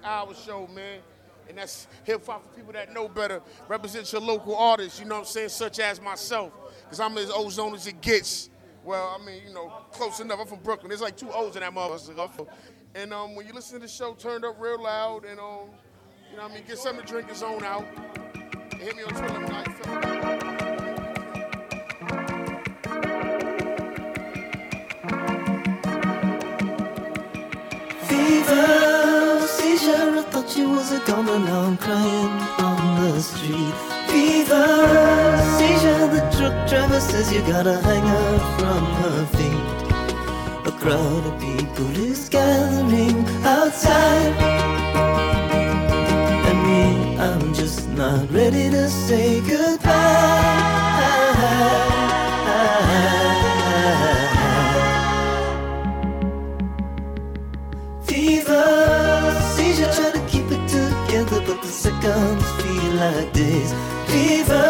Our show, man. And that's hip hop for people that know better. Represent your local artists, you know what I'm saying, such as myself. Because I'm as ozone as it gets. Well, I mean, you know, close enough. I'm from Brooklyn. There's like two O's in that motherfucker. And um, when you listen to the show, turned up real loud and um, you know what I mean, get something to drink and zone out. And hit me on Twitter. How you feel. Fever, she was a now I'm crying on the street. Fever, seizure, the truck driver says you gotta hang her from her feet. A crowd of people is gathering outside. And me, I'm just not ready to say goodbye. The feel like this Fever,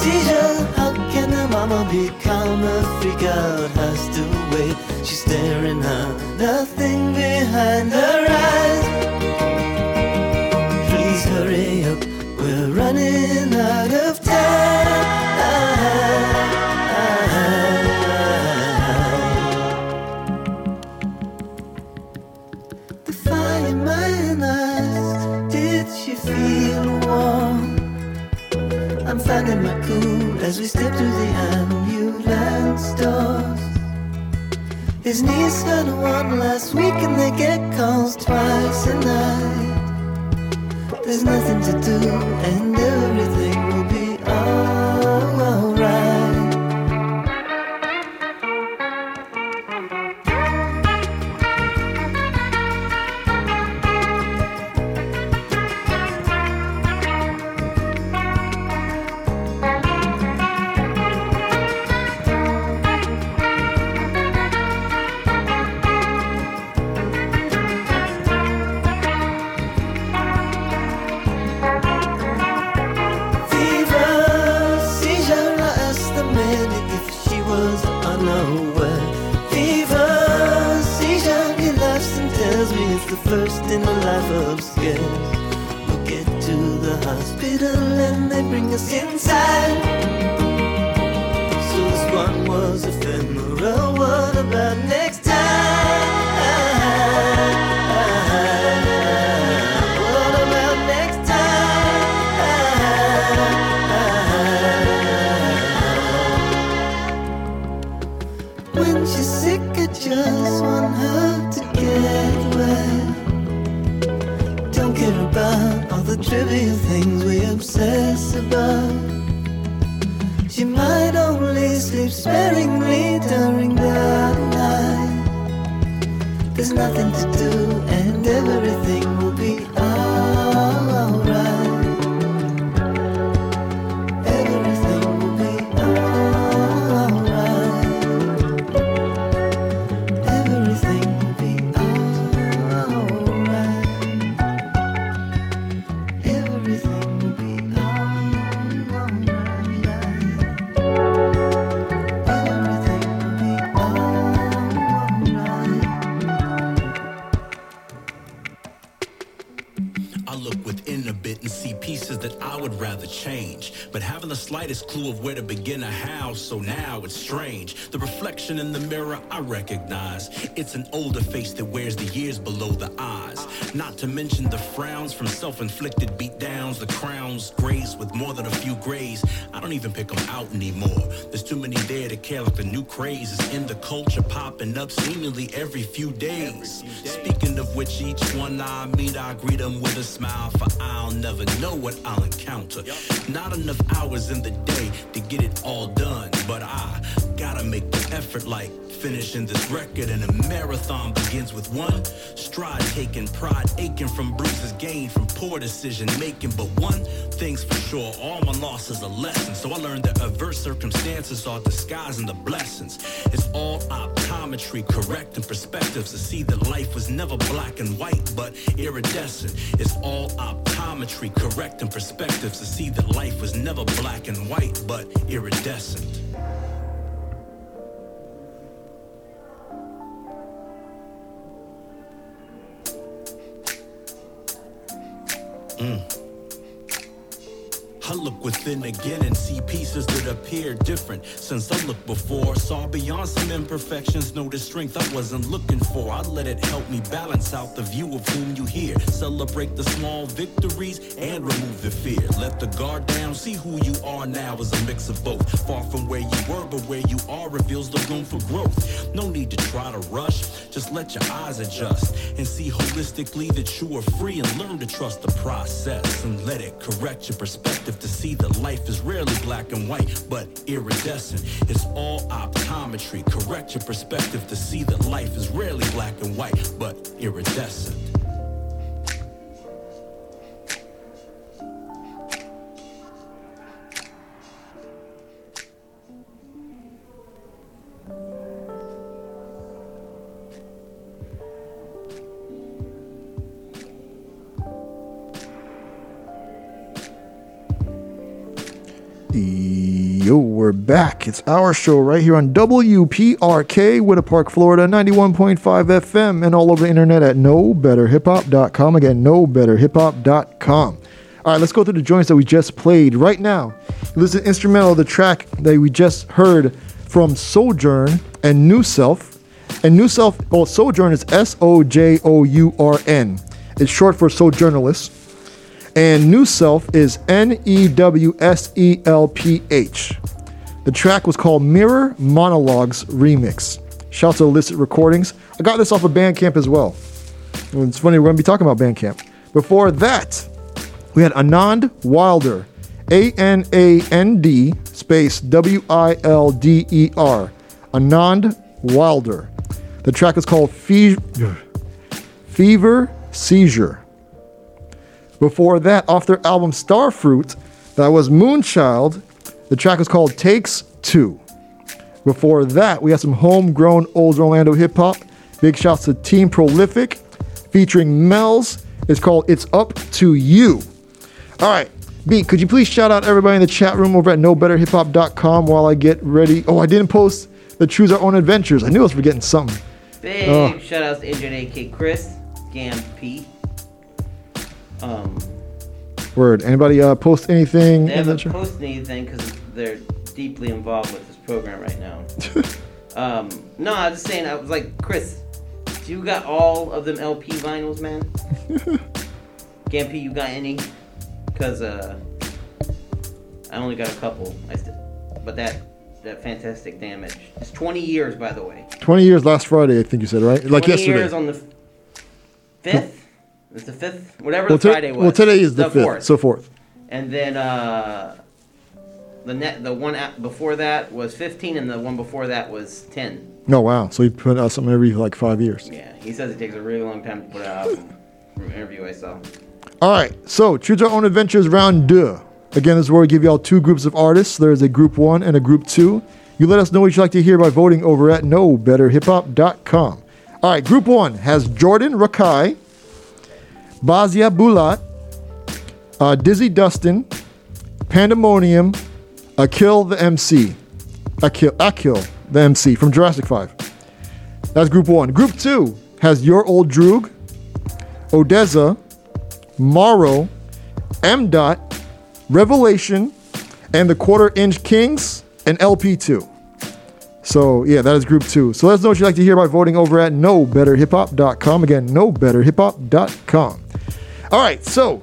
seizure, how can a mama be calm? A freak out has to wait. She's staring at nothing behind her eyes. Please hurry up, we're running as we step through the ambulance doors. His niece got one last week and they get calls twice a night. There's nothing to do and everything will be alright. It's strange. The reflection in the mirror I recognize. It's an older face that wears the years below the eyes. Not to mention the frowns from self inflicted beatdowns, the crowns graced with more than a few grays. I don't even pick them out anymore. There's too many there to care like the new craze is in the culture popping up seemingly every few days. Speaking of which, each one I meet, I greet them with a smile, for I'll never know what I'll encounter. Not enough hours in the day like finishing this record and a marathon begins with one stride taken pride aching from bruises gained from poor decision making but one thing's for sure all my losses are lessons. So i learned that adverse circumstances are disguising the blessings. It's all optometry correcting perspectives to see that life was never black and white but iridescent. It's all optometry correcting perspectives to see that life was never black and white but iridescent Mm. I look within again and see pieces that appear different since I looked before. Saw beyond some imperfections, noticed strength I wasn't looking for. I let it help me balance out the view of whom you hear. Celebrate the small victories and remove the fear. Let the guard down, see who you are now is a mix of both. Far from where you were, but where you are reveals the room for growth. No need to try to rush. Just let your eyes adjust and see holistically that you are free and learn to trust the process and let it correct your perspective to see that life is rarely black and white but iridescent. It's all optometry. Correct your perspective to see that life is rarely black and white but iridescent. It's our show right here on WPRK, Winter Park, Florida, 91.5 FM, and all over the internet at knowbetterhiphop.com. Again, knowbetterhiphop.com. All right, let's go through the joints that we just played right now. Listen instrumental of the track that we just heard from Sojourn and Newselph. And Newselph, well, Sojourn is S O J O U R N. It's short for Sojournalist. And Newselph is N E W S E L P H. The track was called Mirror Monologues Remix. Shout out to Illicit Recordings. I got this off of Bandcamp as well. It's funny, we're going to be talking about Bandcamp. Before that, we had Anand Wilder. A N A N D space W I L D E R. Anand Wilder. The track is called Fe- Fever Seizure. Before that, off their album Starfruit, that was Moonchild. The track is called Takes Two. Before that, we have some homegrown old Orlando hip hop. Big shouts to Team Prolific featuring Mells. It's called It's Up to You. All right, B, could you please shout out everybody in the chat room over at knowbetterhiphop.com while I get ready? Oh, I didn't post the Choose Our Own Adventures. I knew I was forgetting something. Big Oh. shout outs to Injured AK Chris, Gam P. Um, Word. Anybody uh, post anything? they haven't posted anything because they're deeply involved with this program right now. um, no, I was just saying, I was like, Chris, you got all of them LP vinyls, man? Gampy, you got any? Because uh, I only got a couple. I st- but that that fantastic damage. It's 20 years, by the way. 20 years last Friday, I think you said, right? Like 20 yesterday. years on the f- fifth. It's the fifth, whatever well, the Friday was. well, today is the, fifth, fourth. so forth. And then uh, the net, the one before that was 15, and the one before that was 10. No, wow. So he put out something every like five years. Yeah, he says it takes a really long time to put out from an interview I saw. All right. So choose our own adventures round deux. Again, this is where we give y'all two groups of artists. There is a group one and a group two. You let us know what you'd like to hear by voting over at knowbetterhiphop.com. All right. Group one has Jordan Rakei, Basia Bulat, uh, Dizzy Dustin, Pandemonium, Akil the MC. Akil, Akil the MC from Jurassic 5. That's group one. Group two has Your Old Droog, ODESZA, MARO, M. Dot, Revalation, and the Quarter Inch Kings, and LP2. So, yeah, that is group two. So let us know what you'd like to hear by voting over at knowbetterhiphop.com. Again, knowbetterhiphop.com. All right, so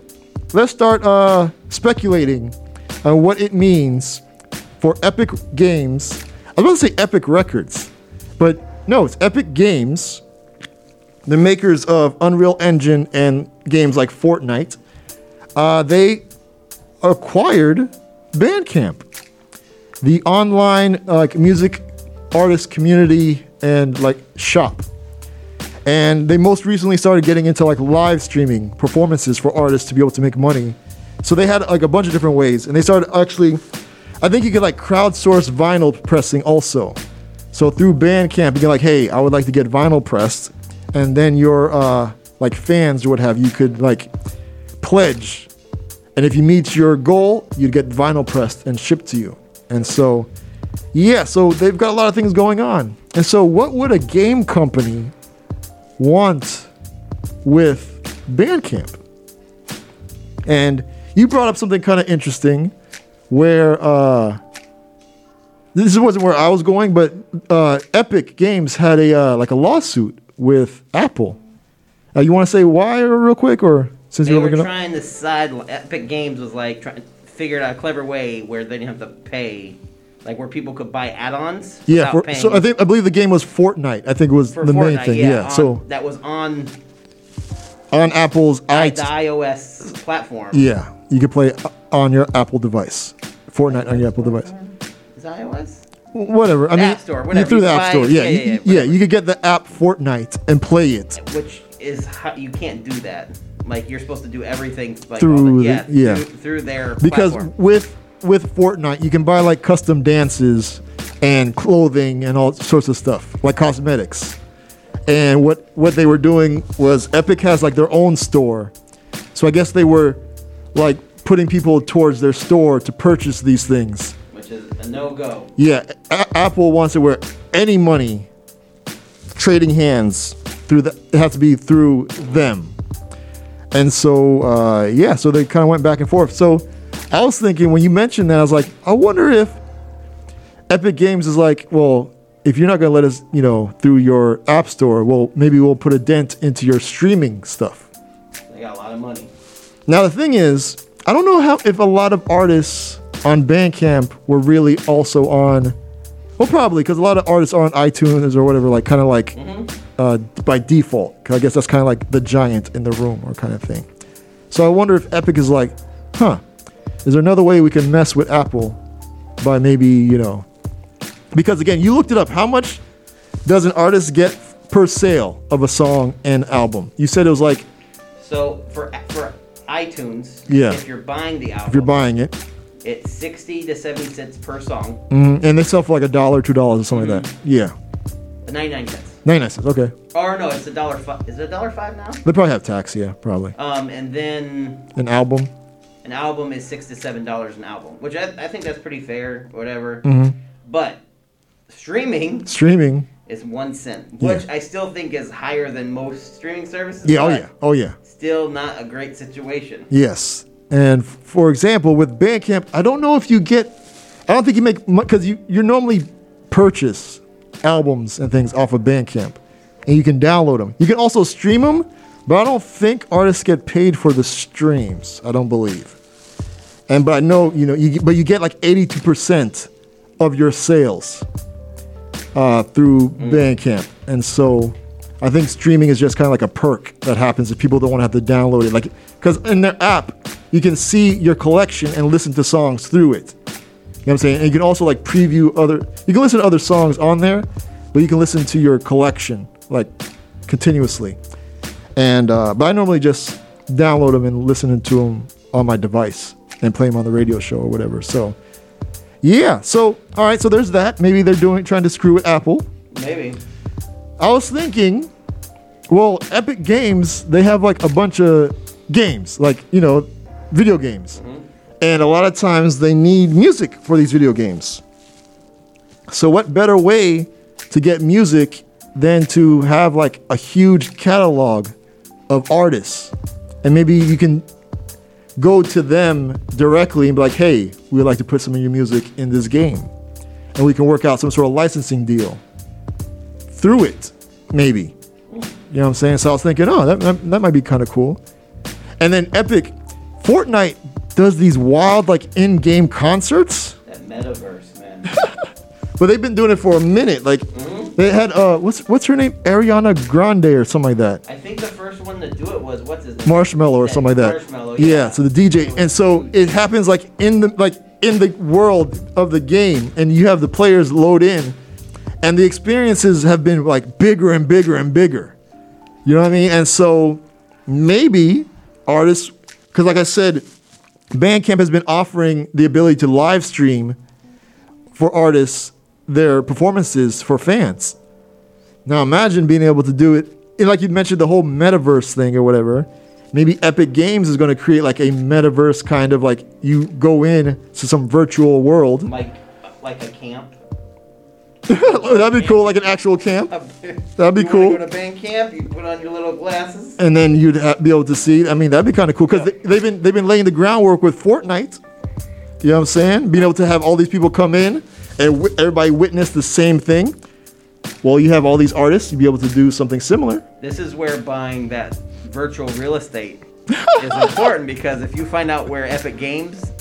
let's start uh, speculating on what it means for Epic Games. I was going to say Epic Records, but no, it's Epic Games, the makers of Unreal Engine and games like Fortnite. Uh, they acquired Bandcamp, the online like music artist community and like shop. And they most recently started getting into like live streaming performances for artists to be able to make money. So they had like a bunch of different ways, and they started actually. I think you could like crowdsource vinyl pressing also. So through Bandcamp, you can like, hey, I would like to get vinyl pressed, and then your uh, like fans or what have you could like pledge, and if you meet your goal, you'd get vinyl pressed and shipped to you. And so, yeah, so they've got a lot of things going on. And so, what would a game company want with Bandcamp? And you brought up something kind of interesting where uh, this wasn't where I was going, but uh, Epic Games had a uh, like a lawsuit with Apple. Uh, you want to say why real quick, or since They you're were looking up? trying to side. Epic Games was like trying figured out a clever way where they didn't have to pay like where people could buy add-ons. Yeah, for, so I think I believe the game was Fortnite. I think it was for the main thing. Yeah, Yeah. on- so that was on on Apple's i the iOS platform. yeah, you could play on your Apple device. Fortnite on your Apple device. Is it iOS? Whatever. I mean, App Store, you whatever. through the can App Store. Yeah, yeah, you- yeah, yeah, You could get the app Fortnite and play it Which is how you can't do that. Like you're supposed to do everything like through the yeah, yeah through, through their because platform. with with Fortnite you can buy like custom dances and clothing and all sorts of stuff like cosmetics. And what what they were doing was Epic has like their own store, so I guess they were like putting people towards their store to purchase these things. which is a no-go. Yeah, A- Apple wants it where any money trading hands through the it has to be through them. And so uh, yeah, so they kind of went back and forth. So I was thinking when you mentioned that, I was like, I wonder if Epic Games is like, well, if you're not gonna let us, you know, through your app store, well, maybe we'll put a dent into your streaming stuff. They got a lot of money. Now the thing is, I don't know how if a lot of artists on Bandcamp were really also on. Well, probably because a lot of artists are on iTunes or whatever, like kind of like uh, by default. 'Cause I guess that's kind of like the giant in the room or kind of thing. So I wonder if Epic is like, huh? Is there another way we can mess with Apple by maybe you know? Because again, you looked it up. How much does an artist get per sale of a song and album? You said it was like So for for iTunes, Yeah. if you're buying the album, if you're buying it. it's sixty to seventy cents per song, Mhm, And they sell for like a dollar, two dollars, or something like that. Yeah, ninety nine cents. ninety nine cents. Okay, Or no, it's a dollar five. Is it a dollar five now? they probably have tax. Yeah, probably Um, and then an album. an album is six to seven dollars an album, which I, I think that's pretty fair, whatever. Mhm. But streaming Streaming. is one cent, Yeah. which I still think is higher than most streaming services. Yeah. Oh yeah. Oh yeah. Still not a great situation. Yes. And for example, with Bandcamp, I don't know if you get. I don't think you make much because you you normally purchase albums and things off of Bandcamp, and you can download them. You can also stream them, but I don't think artists get paid for the streams. I don't believe. And but I know you know you but you get like eighty two percent of your sales uh, through Bandcamp, and so I think streaming is just kind of like a perk that happens if people don't want to have to download it. Like because in their app you can see your collection and listen to songs through it. You know what I'm saying? And you can also like preview other. You can listen to other songs on there, but you can listen to your collection like continuously. And uh, but I normally just download them and listen to them on my device and play them on the radio show or whatever. So yeah. So all right. So there's that. Maybe they're doing trying to screw with Apple. Maybe. I was thinking, well, Epic Games, they have like a bunch of games, like, you know, video games. Mm-hmm. And a lot of times they need music for these video games. So, what better way to get music than to have like a huge catalog of artists? And maybe you can go to them directly and be like, hey, we'd like to put some of your music in this game. And we can work out some sort of licensing deal through it, maybe. You know what I'm saying? So I was thinking, oh, that, that, that might be kind of cool. And then Epic, Fortnite does these wild, like, in game concerts, That metaverse, man. but they've been doing it for a minute. Like, they had, uh, what's what's her name? Ariana Grande or something like that. I think the first one to do it was what's his name? Marshmello or something like that. Marshmello, yeah. So the DJ, and so it happens like in the like in the world of the game, and you have the players load in, and the experiences have been like bigger and bigger and bigger. You know what I mean? And so maybe artists, because like I said, Bandcamp has been offering the ability to live stream for artists their performances for fans. Now imagine being able to do it, and like you mentioned, the whole metaverse thing or whatever. Maybe Epic Games is going to create like a metaverse kind of like you go in to some virtual world. Like like a camp. That'd be cool, like an actual camp. That'd be you cool. Go to band camp, you put on your little glasses. and then you'd ha- be able to see. I mean, that'd be kind of cool because they, have been they've been laying the groundwork with Fortnite. You know what I'm saying? Being able to have all these people come in and wi- everybody witness the same thing. Well, you have all these artists. You'd be able to do something similar. This is where buying that virtual real estate is important because if you find out where Epic Games,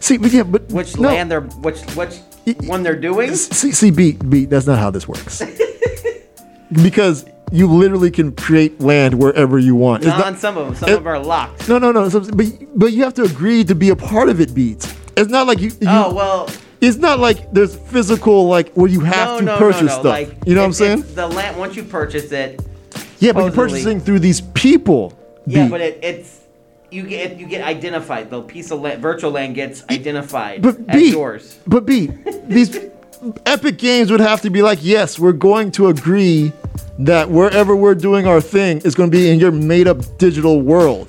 See, but yeah, but which no. land they're which which when they're doing. See, see, beat, beat. That's not how this works. because you literally can create land wherever you want. Not not- on some of them. Some it- of them are locked. no, no, no. But but you have to agree to be a part of it, beats. It's not like you. you Oh well. It's not like there's physical like where you have no, to no, purchase no, stuff. Like, you know what I'm saying? The land once you purchase it. Yeah, but you're purchasing through these people. Yeah, Beat. but it, it's you get you get identified. The piece of land, virtual land gets identified But as beat. yours. But B, these Epic Games would have to be like, yes, we're going to agree that wherever we're doing our thing is going to be in your made-up digital world.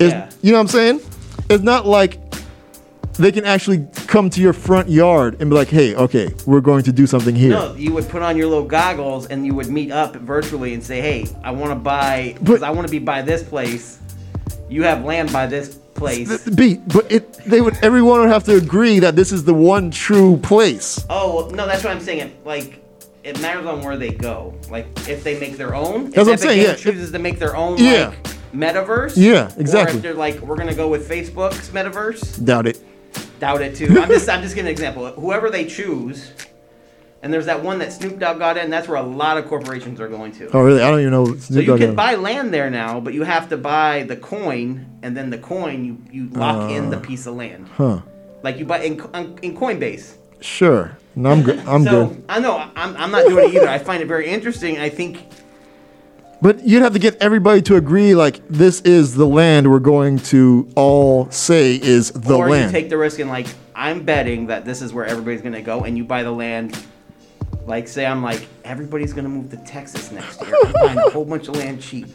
It's- Yeah. You know what I'm saying? It's not like they can actually come to your front yard and be like, hey, okay, we're going to do something here. No, you would put on your little goggles and you would meet up virtually and say, "Hey, I want to buy because I want to be by this place. You have land by this place." B, but it they would everyone would have to agree that this is the one true place. Oh no, that's what I'm saying. It like it matters on where they go. Like if they make their own. That's what I'm if saying, yeah. Chooses to make their own Yeah. like metaverse. Yeah, Or exactly. if they're like, we're gonna go with Facebook's metaverse. Doubt it. Doubt it too. I'm just I'm just giving an example. Whoever they choose, and there's that one that Snoop Dogg got in. That's where a lot of corporations are going to. Oh really? I don't even know. So you can buy land there now, but you have to buy the coin, and then the coin you you lock in the Uh, piece of land. Huh. Like you buy in in Coinbase. Sure. No, I'm good. I'm so good. I know I'm, I'm not doing it either. I find it very interesting. I think But you'd have to get everybody to agree, like this is the land we're going to all say is the or land. you take the risk and like I'm betting that this is where everybody's gonna go, and you buy the land. Like say I'm like everybody's gonna move to Texas next year. I'm buying a whole bunch of land cheap.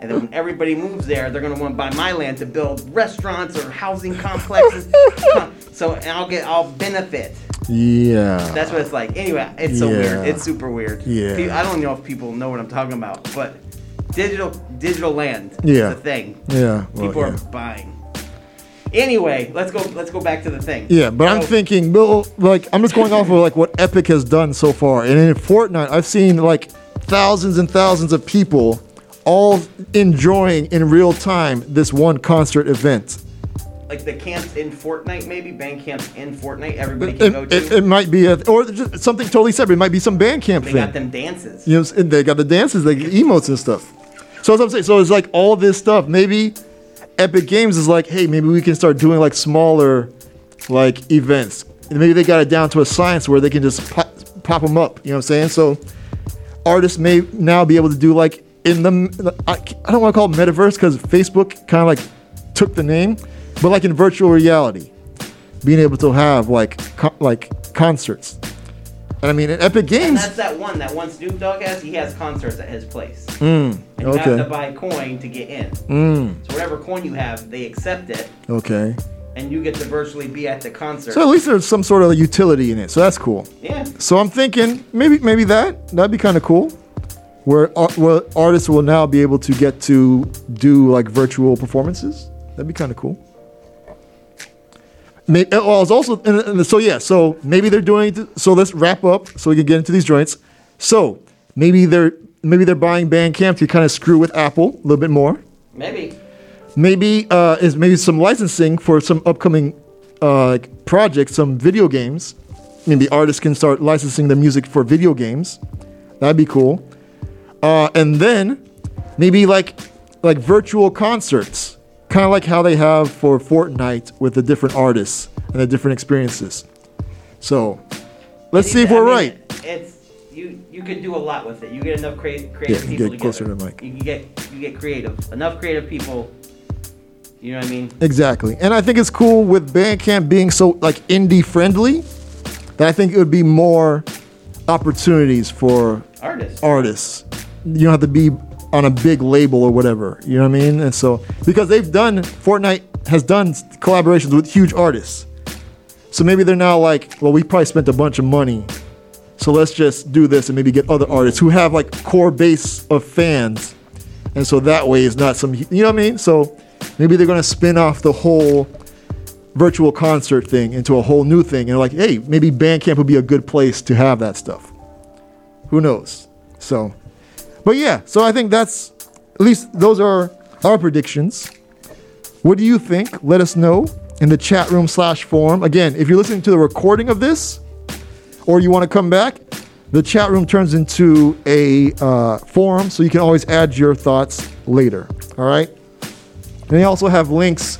And then when everybody moves there, they're gonna want to buy my land to build restaurants or housing complexes. so and I'll get I'll benefit. yeah. That's what it's like. Anyway, it's so Yeah. weird. It's super weird. Yeah. I don't know if people know what I'm talking about, but digital digital land Yeah. is a thing. Yeah, well, People yeah. are buying. Anyway, let's go let's go back to the thing. Yeah, but I'm thinking, Bill, like I'm just going off of like what Epic has done so far, and in Fortnite, I've seen like thousands and thousands of people all enjoying in real time this one concert event. like the camps in Fortnite, maybe band camps in Fortnite. Everybody can It, go to. it, it might be, a, or just something totally separate. It might be some band camp they thing. got them dances. You know, and they got the dances, like emotes and stuff. So as I'm saying, so it's like all this stuff. Maybe Epic Games is like, hey, maybe we can start doing like smaller, like events. And maybe they got it down to a science where they can just pop, pop them up. You know what I'm saying? So artists may now be able to do like in the I, I don't want to call it metaverse because Facebook kind of like took the name, but like in virtual reality, being able to have like co- like concerts. And I mean, in Epic And Games. that's that one. That one Snoop Dogg has. He has concerts at his place. Mm, And you okay. have to buy coin to get in. Mm. So whatever coin you have, they accept it, Okay. and you get to virtually be at the concert. So at least there's some sort of utility in it. So that's cool. Yeah. So I'm thinking maybe maybe that that'd be kind of cool, where where artists will now be able to get to do like virtual performances. That'd be kind of cool. Maybe, well, I was also and, and so yeah. So maybe they're doing. So let's wrap up so we can get into these joints. So maybe they're maybe they're buying Bandcamp to kind of screw with Apple a little bit more. Maybe. Maybe uh, is maybe some licensing for some upcoming uh, projects, some video games. Maybe artists can start licensing their music for video games. That'd be cool. Uh, and then maybe like like virtual concerts, kind of like how they have for Fortnite with the different artists and the different experiences. So let's see if I we're mean, right. It's you. You could do a lot with it. You get enough creative, creative Yeah, people get closer together. to the mic. You get you get creative. Enough creative people. You know what I mean? Exactly. And I think it's cool with Bandcamp being so like indie friendly that I think it would be more opportunities for Artists. artists. You don't have to be on a big label or whatever. You know what I mean? And so because they've done Fortnite has done collaborations with huge artists. So maybe they're now like, well, we probably spent a bunch of money. So let's just do this and maybe get other artists who have like core base of fans. And so that way it's not some, you know what I mean? So maybe they're going to spin off the whole virtual concert thing into a whole new thing. And like, hey, maybe Bandcamp would be a good place to have that stuff. Who knows? So, but yeah, so I think that's at least those are our predictions. What do you think? Let us know in the chat room slash forum. Again, if you're listening to the recording of this, or you want to come back, the chat room turns into a uh, forum, so you can always add your thoughts later. All right. And they also have links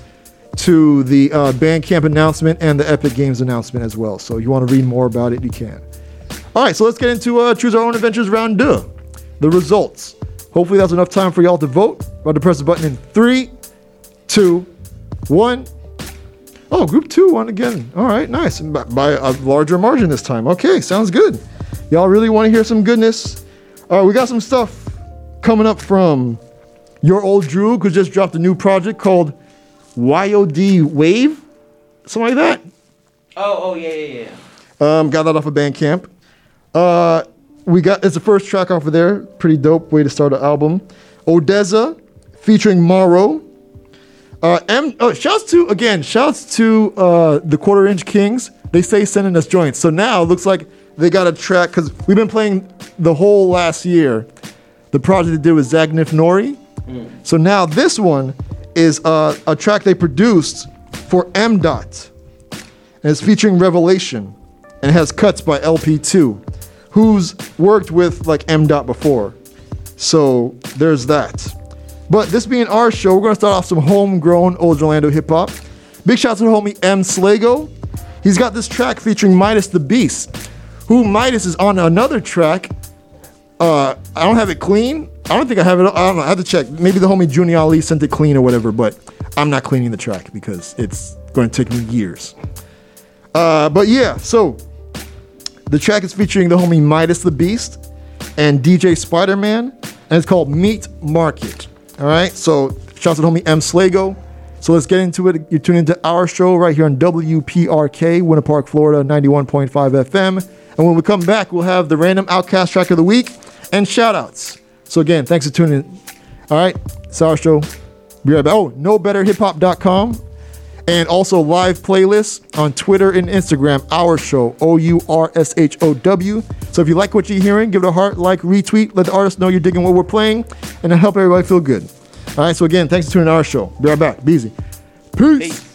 to the uh, Bandcamp announcement and the Epic Games announcement as well. So if you want to read more about it, you can. All right, so let's get into uh, Choose Our Own Adventures Round 2. The results. Hopefully that's enough time for y'all to vote. About to press the button in three, two, one. Oh, group two won again. All right, nice. By, by a larger margin this time. Okay, sounds good. Y'all really want to hear some goodness? All right, we got some stuff coming up from your old Droog, who just dropped a new project called YOD Wave, something like that. Oh, oh yeah, yeah, yeah. Um, got that off of Bandcamp. Uh, we got it's the first track off of there. Pretty dope way to start an album. ODESZA featuring MARO. Uh, M. Oh, shouts to again. Shouts to uh, the Quarter Inch Kings. They say sending us joints. So now it looks like they got a track because we've been playing the whole last year. The project they did with Zagnif Nori. So now this one is uh, a track they produced for M-Dot. And it's featuring Revalation. And it has cuts by LP2, who's worked with like M-Dot before. So there's that. But this being our show, we're gonna start off some homegrown old Orlando hip hop. Big shout out to the homie M. Slago. He's got this track featuring MidaZ the Beast, who MidaZ is on another track. Uh, I don't have it clean. I don't think I have it. I don't know. I have to check. Maybe the homie Junior Ali sent it clean or whatever, but I'm not cleaning the track because it's going to take me years. Uh, but yeah, so the track is featuring the homie MidaZ the Beast and DJ Spiderman, and it's called Meat Market. All right, so shouts to homie M Slago. So let's get into it. You're tuning into our show right here on WPRK, Winter Park, Florida, 91.5 FM. And when we come back, we'll have the random OutKast track of the week and shout outs. So again, thanks for tuning in. All right, it's our show. Be right back. Oh, knowbetterhiphop.com and also live playlists on Twitter and Instagram. Our show, O U R S H O W. So if you like what you're hearing, give it a heart, like, retweet, let the artist know you're digging what we're playing, and help everybody feel good. All right, so again, thanks for tuning in our show. Be right back. Be easy. Peace.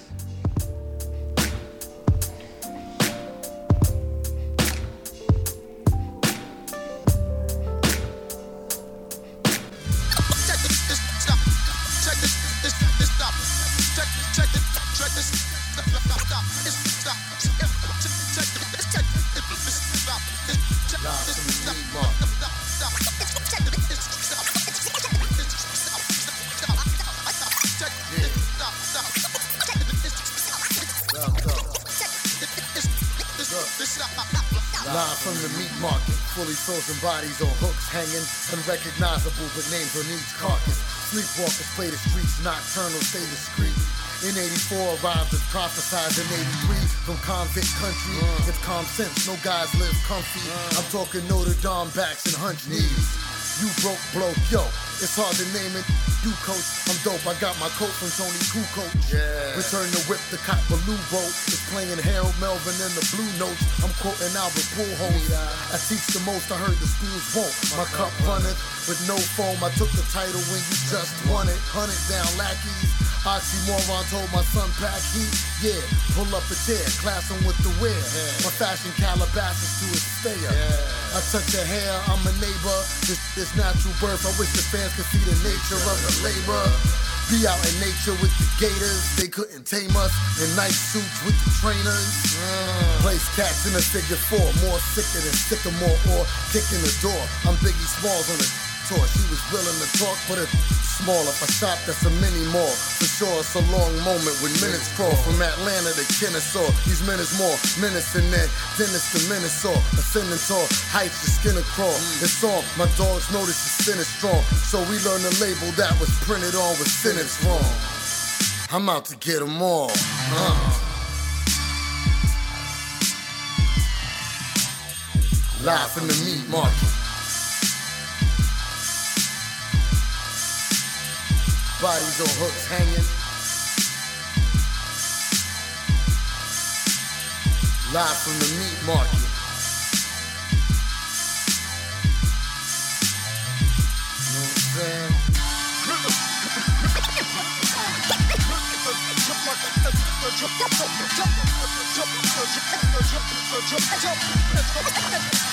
Live from the meat market, fully frozen bodies on hooks hanging, unrecognizable but names on each carcass. Sleepwalkers play the streets, nocturnal stay discreet. In 84, arrived as prophesied in 83 from convict country. Uh. It's calm sense, no guys live comfy. Uh. I'm talking Notre Dame backs and hunch knees. You broke, bloke, yo. It's hard to name it. You coach, I'm dope. I got my coat from Tony Kukoc. Yeah. Return to whip the cop balloon boat. It's playing Harold Melvin and the Blue Notes. I'm quoting Albert Pujols. I teach the most. I heard the schools won't. My cup runneth with no foam. I took the title when you just won it. Hunted down lackeys. Oxymoron told my son pack heat. Yeah, pull up a chair, class him with the wear. My fashion Calabasas to his stayer. I touch your hair, I'm a neighbor. This this natural birth. I wish the fans could see the nature of the labor. Be out in nature with the gators. They couldn't tame us in nice suits with the trainers. Place cats in a figure four, more sicker than sycamore or kicking the door. I'm Biggie Smalls on the tour. She was willing to talk, but it's small. If I shop, that's a mini more. For sure, it's a long moment when minutes crawl from Atlanta to Kennesaw. These minutes more menacing than Dennis to Minnesota. Ascending tall, heights your skin a crawl. It's on. My dogs notice your sin is strong. So we learned the label that was printed on with sentence wrong. I'm out to get them all. Uh. Live from the meat market. Bodies on hooks hanging. Live from the meat market. You know what I'm saying?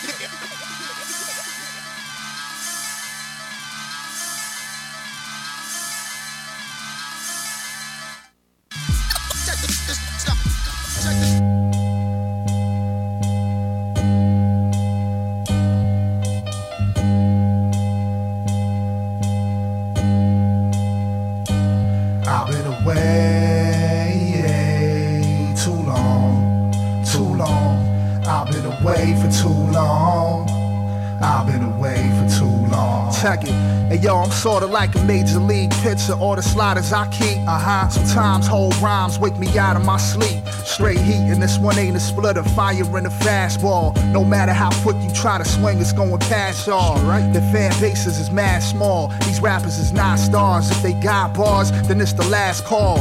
like a major league pitcher. All the sliders I keep. Uh huh. Sometimes whole rhymes wake me out of my sleep. Straight heat, and this one ain't a splitter. Fire in a fastball. No matter how quick you try to swing, it's going past y'all. Right? The fan bases is mad small. These rappers is not stars. If they got bars, then it's the last call.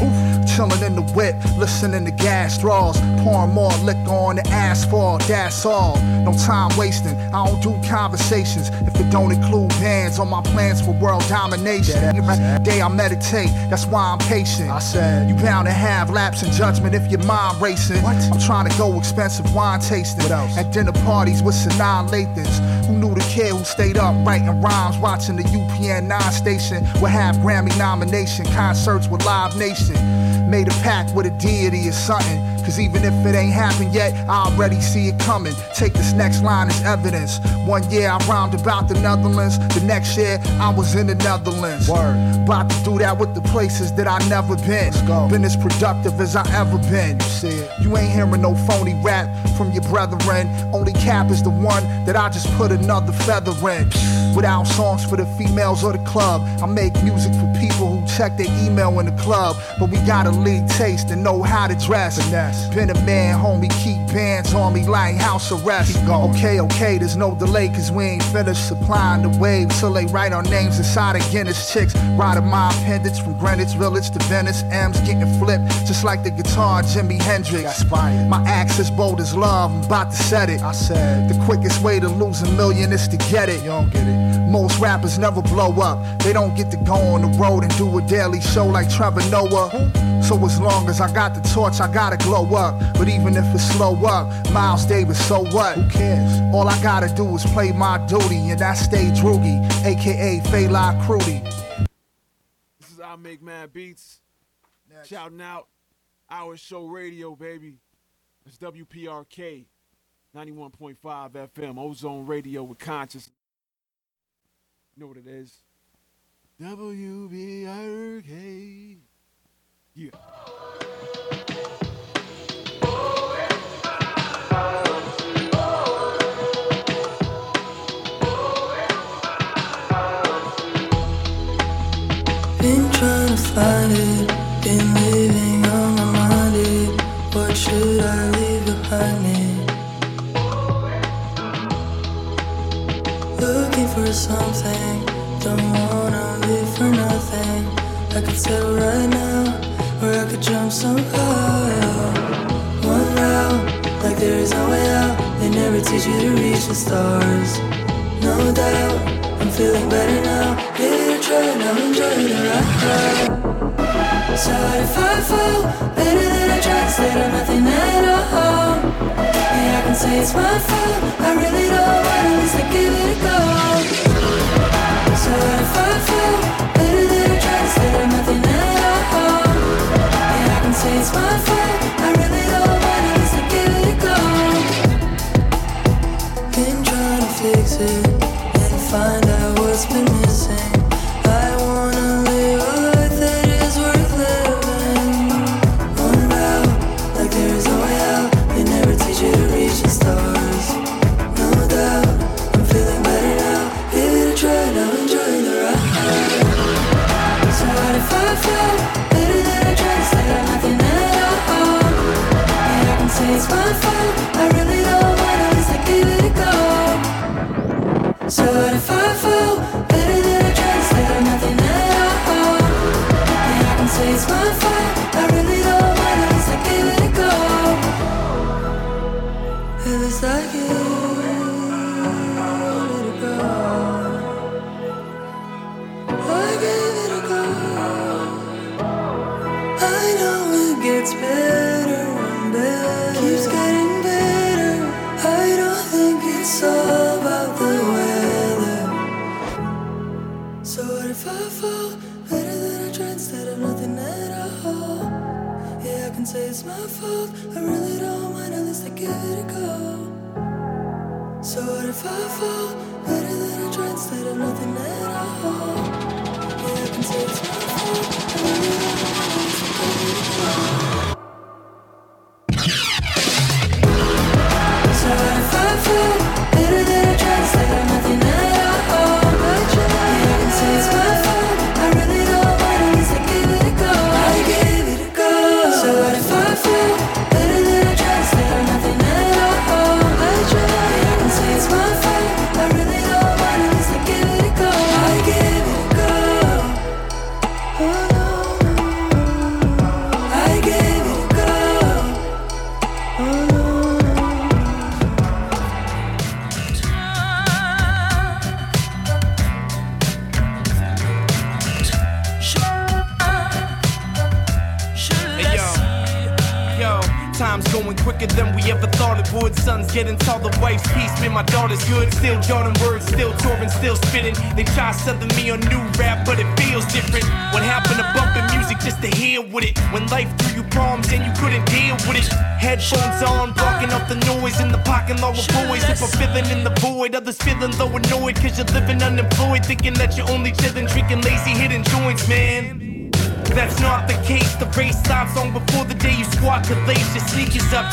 Chillin' in the whip, listening to gas draws. Pouring more liquor on the asphalt. That's all. No time wasting. I don't do conversations if it don't include bands on my plans for world domination. Every day I meditate, that's why I'm patient. I said, you bound to have lapse in judgment if your mind racing. I'm trying to go expensive wine tasting. At dinner parties with Sanaa Lathans. Who knew the kid who stayed up writing rhymes, watching the UPN 9 station with half Grammy nomination, concerts with Live Nation. Made a pact with a deity or something. Cause even if it ain't happened yet, I already see it coming. Take this next line as evidence. One year I rhymed about the Netherlands, the next year I was in the Netherlands. Word. About to do that with the places that I never been. Been as productive as I ever been. You see it. You ain't hearing no phony rap from your brethren. Only cap is the one that I just put another feather in. Without songs for the females or the club, I make music for people who check their email in the club. But we gotta lead taste and know how to dress. Been a man, homie, keep bands on me like house arrest. Okay, okay, there's no delay, cause we ain't finished supplying the wave till they write our names inside of Guinness. Chicks riding my appendage from Greenwich Village to Venice. M's getting flipped, just like the guitar Jimi Hendrix. My axe is bold as love, I'm about to set it. I said, the quickest way to lose a million is to get it. You don't get it. Most rappers never blow up. They don't get to go on the road and do a daily show like Trevor Noah. So as long as I got the torch, I gotta glow up. But even if it's slow up, Miles Davis, so what? Who cares? All I gotta do is play my duty, and that's stay droogie, aka Fela Crudy. This is IMAKEMADBEATS. Shouting out our show radio, baby. It's WPRK 91.5 FM, Ozone Radio with conshus. You know what it is? WBRK. Yeah. Teach you to reach the stars. No doubt, I'm feeling better now. Give it a try, now enjoy the ride. Sorry if I fall, better than I tried, instead of nothing at all. Yeah, I can say it's my fault. I really don't want at least I give it a go. Sorry if I fall, better than I tried, instead of nothing at all. Yeah, I can say it's my fault. I really don't want at least I give it a go. Been trying to fix it and find out what's been missing.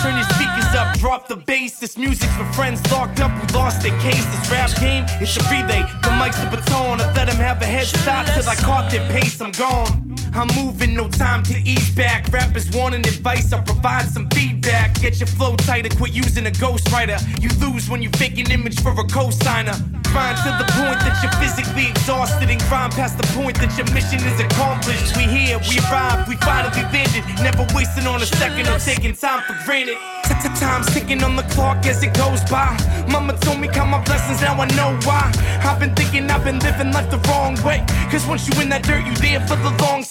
Turn your speakers up, drop the bass. This music's for friends locked up who lost their case. This rap game, it's a relay. The mic's the baton. I let them have a head start till I caught their pace. I'm gone. I'm moving, no time to ease back. Rappers wanting advice, I'll provide some feedback. Get your flow tighter, quit using a ghostwriter. You lose when you fake an image for a cosigner. Grind to the point that you're physically exhausted and grind past the point that your mission is accomplished. We here, we arrived, we finally landed. Never wasting on a second or taking time for granted. Time's ticking on the clock as it goes by. Mama told me count my blessings, now I know why. I've been thinking I've been living life the wrong way. Cause once you in that dirt, you there for the long.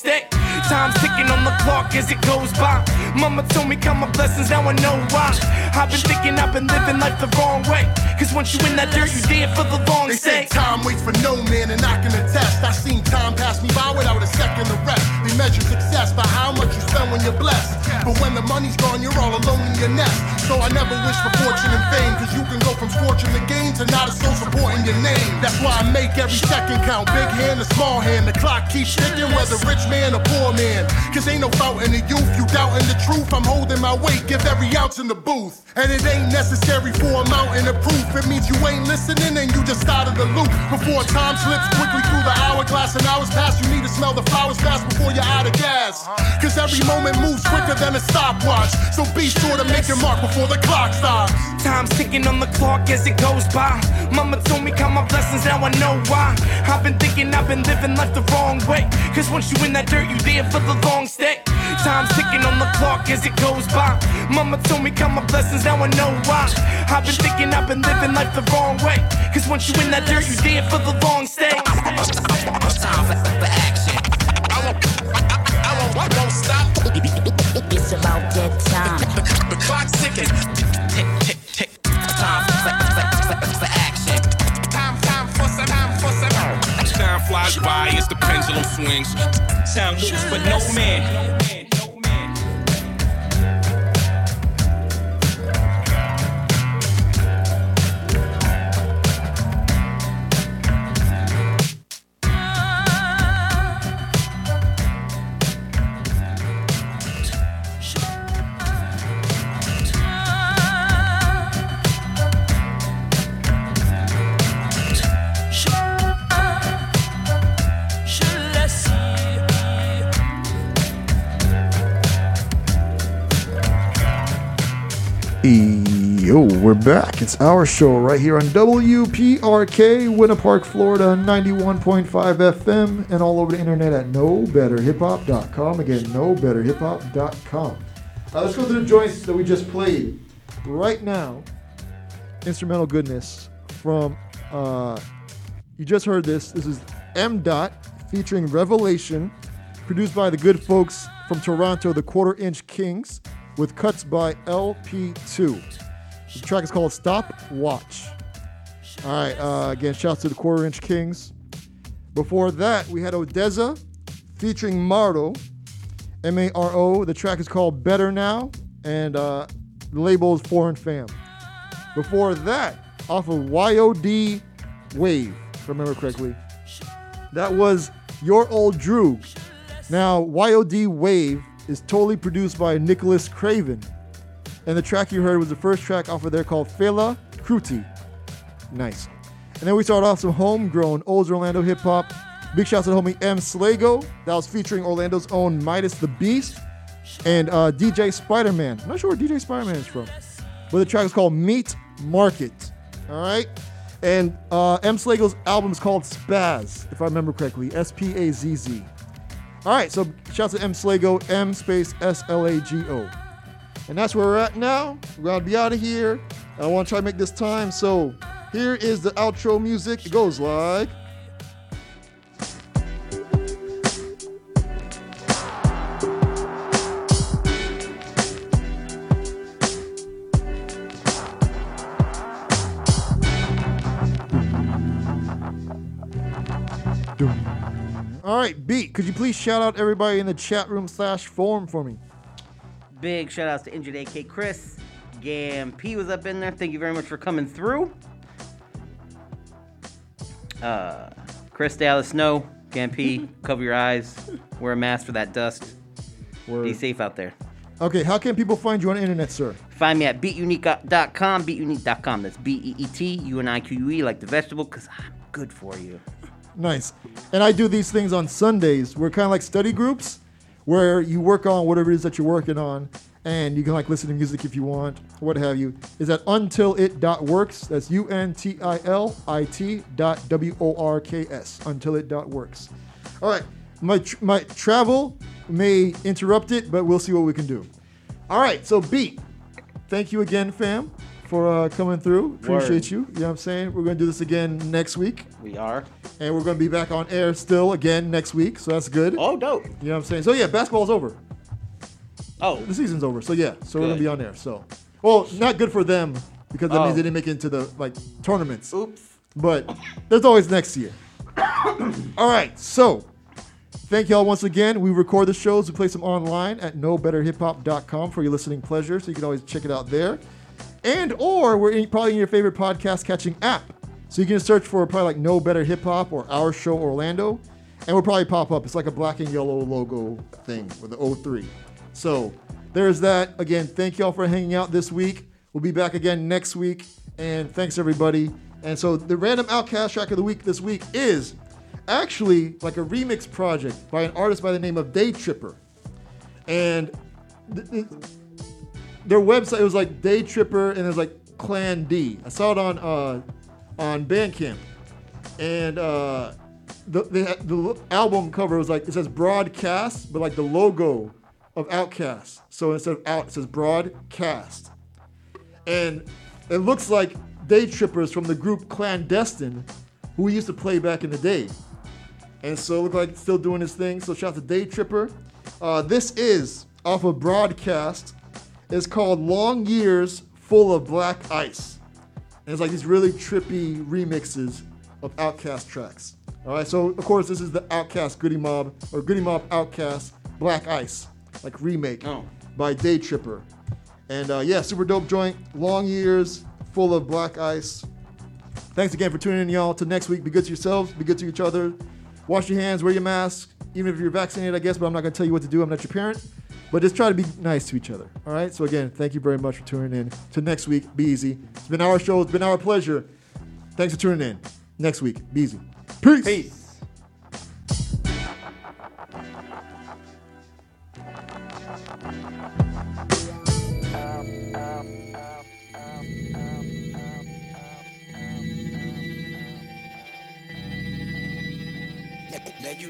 Time's ticking on the clock as it goes by. Mama told me count my blessings, now I know why. I've been thinking I've been living life the wrong way. Cause once you in that dirt, you there for the long They say time waits for no man, and I can attest. I seen time pass me by without a second to rest. They measure success by how much you spend when you're blessed. But when the money's gone, you're all alone in your nest. So I never wish for fortune and fame, cause you can go from scorching the game to not a soul supporting your name. That's why I make every second count. Big hand or small hand, the clock keeps ticking, whether rich man or poor man. Cause ain't no fountain the youth, you doubting the truth. I'm holding my weight, give every ounce in the booth. And it ain't necessary for a mountain of proof. It means you ain't listening and you just started the loop. Before time slips quickly through the hourglass and hours pass, you need to smell the flowers fast before you're out of gas. Cause every moment moves quicker than a stopwatch. So be sure to make your mark before the clock stops. Time's ticking on the clock as it goes by. Mama told me count my blessings, now I know why. I've been thinking I've been living life the wrong way. Cause once you in that dirt, you there for the long stay. Time's ticking on the clock as it goes by. Mama told me count my blessings, now I know why. I've been thinking I've been living life the wrong way. Cause once you in that dirt, you there for the long stay. Time for, for action. I won't, I, I won't, I won't stop. It's about that time. The, clock's ticking. By as the pendulum swings. Sound moves, but no man. We're back. It's our show right here on WPRK, Winter Park, Florida, 91.5 FM, and all over the internet at knowbetterhiphop.com. Again, knowbetterhiphop.com. Uh, let's go through the joints that we just played. Right now, instrumental goodness from, uh, you just heard this. This is M-Dot featuring Revalation, produced by the good folks from Toronto, the Quarter Inch Kings, with cuts by LP2. The track is called Stop Watch. All right, uh, again, shouts to the Quarter Inch Kings. Before that, we had ODESZA featuring MARO, M A R O. The track is called Better Now, and uh, the label is Foreign Fam. Before that, off of YOD Wave, if I remember correctly, that was Your Old Droog. Now, YOD Wave is totally produced by Nicholas Craven. And the track you heard was the first track off of there called Fela Kuti. Nice. And then we start off some homegrown Old Orlando hip hop. Big shouts to the homie M. Slago. That was featuring Orlando's own MidaZ the Beast and uh, DJ Spiderman. I'm not sure where DJ Spiderman is from, but the track is called Meat Market. All right. And uh, M. Slago's album is called Spaz, if I remember correctly. S P A Z Z. All right, so shouts to M Slago, M space S L A G O. And that's where we're at now. We're gonna be out of here. I wanna try to make this time. So here is the outro music. It goes like. All right, Beat, could you please shout out everybody in the chat room slash forum for me? Big shout outs to Injured AK Chris. Gam P was up in there. Thank you very much for coming through. Uh, Chris, Dallas snow. Gam P, cover your eyes. Wear a mask for that dust. Be safe out there. Okay, how can people find you on the internet, sir? Find me at beatunique.com, beatunique.com. That's B E E T U N I Q U E, like the vegetable, because I'm good for you. Nice. And I do these things on Sundays. We're kind of like study groups where you work on whatever it is that you're working on and you can like listen to music if you want, what have you. Is at untilit.works. That's U N T I L I T dot W O R K S. Untilit.works. All right. My, tr- my travel may interrupt it, but we'll see what we can do. All right. So, Beat, thank you again, fam, for uh, coming through. Appreciate Word. you. You know what I'm saying? We're going to do this again next week. We are. And we're going to be back on air still again next week. So that's good. Oh, dope. You know what I'm saying? So, yeah, basketball's over. Oh. The season's over. So, yeah. So, we're going to be on there. So, well, not good for them because that Oh. means they didn't make it into the like tournaments. Oops. But there's always next year. All right. So, thank y'all once again. We record the shows. We play them online at knowbetterhiphop.com for your listening pleasure. So, you can always check it out there. And, or we're in, probably in your favorite podcast catching app. So, you can search for probably like Know Better Hip Hop or Our Show Orlando. And we'll probably pop up. It's like a black and yellow logo thing with the 03. So there's that. Again, thank y'all for hanging out this week. We'll be back again next week. And thanks everybody. And so the random OutKast track of the week this week is actually like a remix project by an artist by the name of Day Tripper. And th- th- their website it was like Day Tripper and it was like Clan D. I saw it on uh, on Bandcamp. And uh, the, the, the album cover was like, it says broadcast, but like the logo of OutKast. So instead of out, it says broadcast. And it looks like Day Trippers from the group Clandestine, who we used to play back in the day. And so it looked like still doing his thing. So shout out to Day Tripper. Uh, this is off of broadcast. It's called Long Years Full of Black Ice. And it's like these really trippy remixes of OutKast tracks. All right, so of course this is the OutKast GOODie MOb or GOODie MOb OutKast Black Ice, like remake by Day Tripper. And uh, yeah, super dope joint. Long years, full of black ice. Thanks again for tuning in, y'all. Till next week, be good to yourselves, be good to each other. Wash your hands, wear your mask, even if you're vaccinated, I guess. But I'm not gonna tell you what to do. I'm not your parent. But just try to be nice to each other. All right. So again, thank you very much for tuning in. To next week, be easy. It's been our show. It's been our pleasure. Thanks for tuning in. Next week, be easy. Peace. Peace.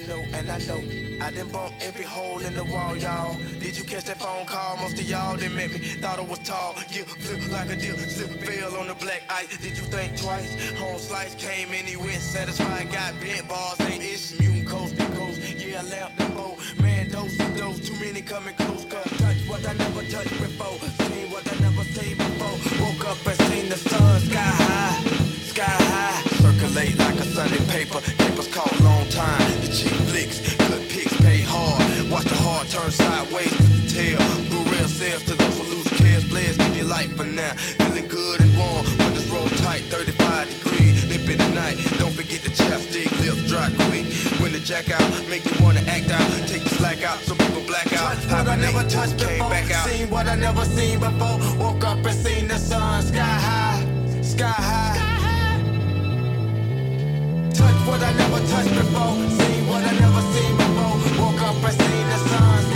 And I know I done bumped every hole in the wall, y'all. Did you catch that phone call? Most of y'all didn't met me. Thought I was tall. Yeah, flip like a deal. Slip fell on the black ice. Did you think twice? Home slice came in, he went satisfied. Got bent balls, ain't ish. Mutant coast to coast. Yeah, I left the boat. Man, dose to dose. Too many coming close. Cause touch what I never touched before. Seen what I never seen before. Woke up and seen the sun sky high. Sky high. Circulate like a Sunday paper. Papers call time. The cheap flicks. Good pics pay hard. Watch the heart turn sideways to the tail. Blue rail sails to those who lose cares. Blaze give your life for now. Feeling good and warm. Windows roll tight. 35 degrees. Nip in the night. Don't forget the chapstick. Lips dry quick. When the jack out. Make you wanna act out. Take the slack out. Some people black out. Touch what I never touched Came before. back out. Seen what I never seen before. Woke up and seen the sun sky high, sky high. Touch what I never touched before. Seen what I never seen before. Woke up and seen the sun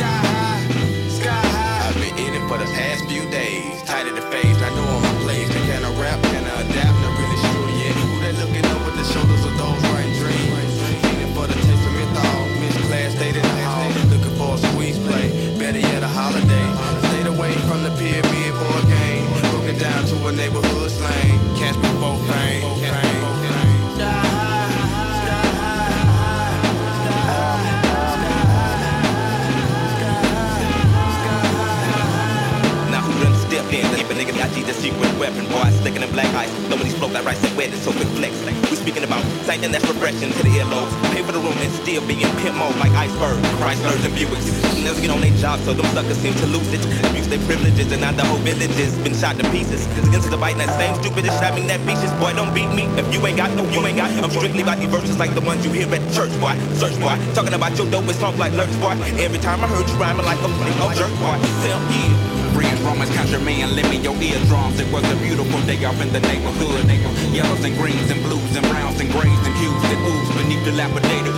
secret weapon, boy, sticking in black ice. Nobody's float that rice and wet, it's so quick flex. We speaking about something that's refreshing to the earlobes. Pay for the room and still be in pimp mode like iceberg. Chryslers and Buicks. Never get on their job, so them suckers seem to lose it. Abuse their privileges, and now the whole village has been shot to pieces. It's against the bite, that same stupid is stabbing that beaches. Boy, don't beat me if you ain't got no, you ain't got. I'm strictly about these verses like the ones you hear at church, boy. Search, boy. Talking about your dope with songs like Lurch, boy. Every time I heard you rhyming like a fucking old jerk, boy. Tell me. Friends, Romans, lend me your eardrums. It was a beautiful day off in the neighborhood. Yellows and greens and blues and browns and grays and hues that ooze beneath the lapidated.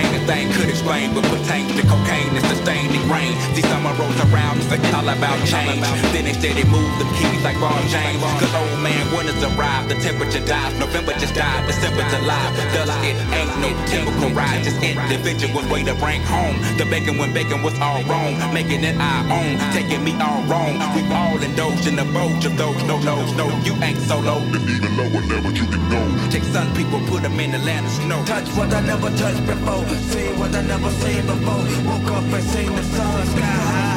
Ain't a thing could explain what pertains to cocaine and sustaining rain. See summer rolls around, it's all about change. Then they steady move the keys like Ron James. Cause old man, winter's arrived, the temperature dies. November just died, December's alive. Thus it ain't no typical ride, just individual way to bring home. The bacon when bacon was all wrong, making it our own, taking me all wrong. We all indulged in the bulge of those no nos. No, you ain't solo. And even lower level you can go. Take some people, put them in Atlanta snow. Touch what I never touched before. See what I never seen before. Woke up and seen the sun sky high.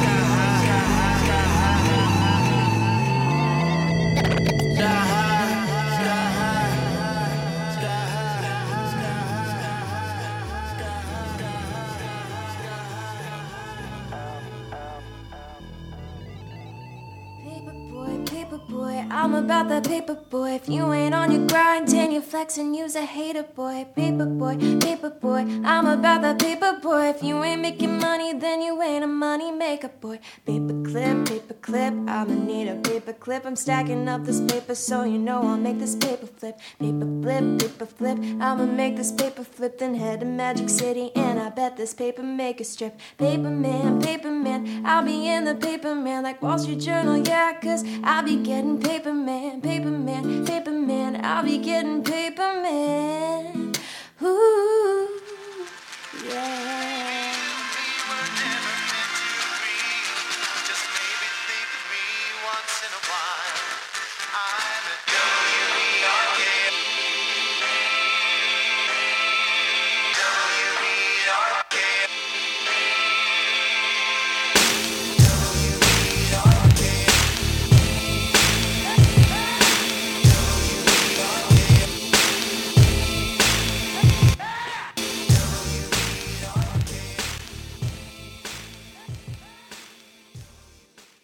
Boy. If you ain't on your grind, then you flex and use a hater boy. Paper boy, paper boy, I'm about that paper boy. If you ain't making money, then you ain't a money maker boy. Paper clip, paper clip, I'ma need a paper clip. I'm stacking up this paper so you know I'll make this paper flip. Paper flip, paper flip, I'ma make this paper flip, then head to Magic City and I bet this paper make a strip. Paper man, paper man, I'll be in the paper man like Wall Street Journal, yeah, cause I'll be getting paper man, paper man, paper man, I'll be getting paper man. Ooh, yeah.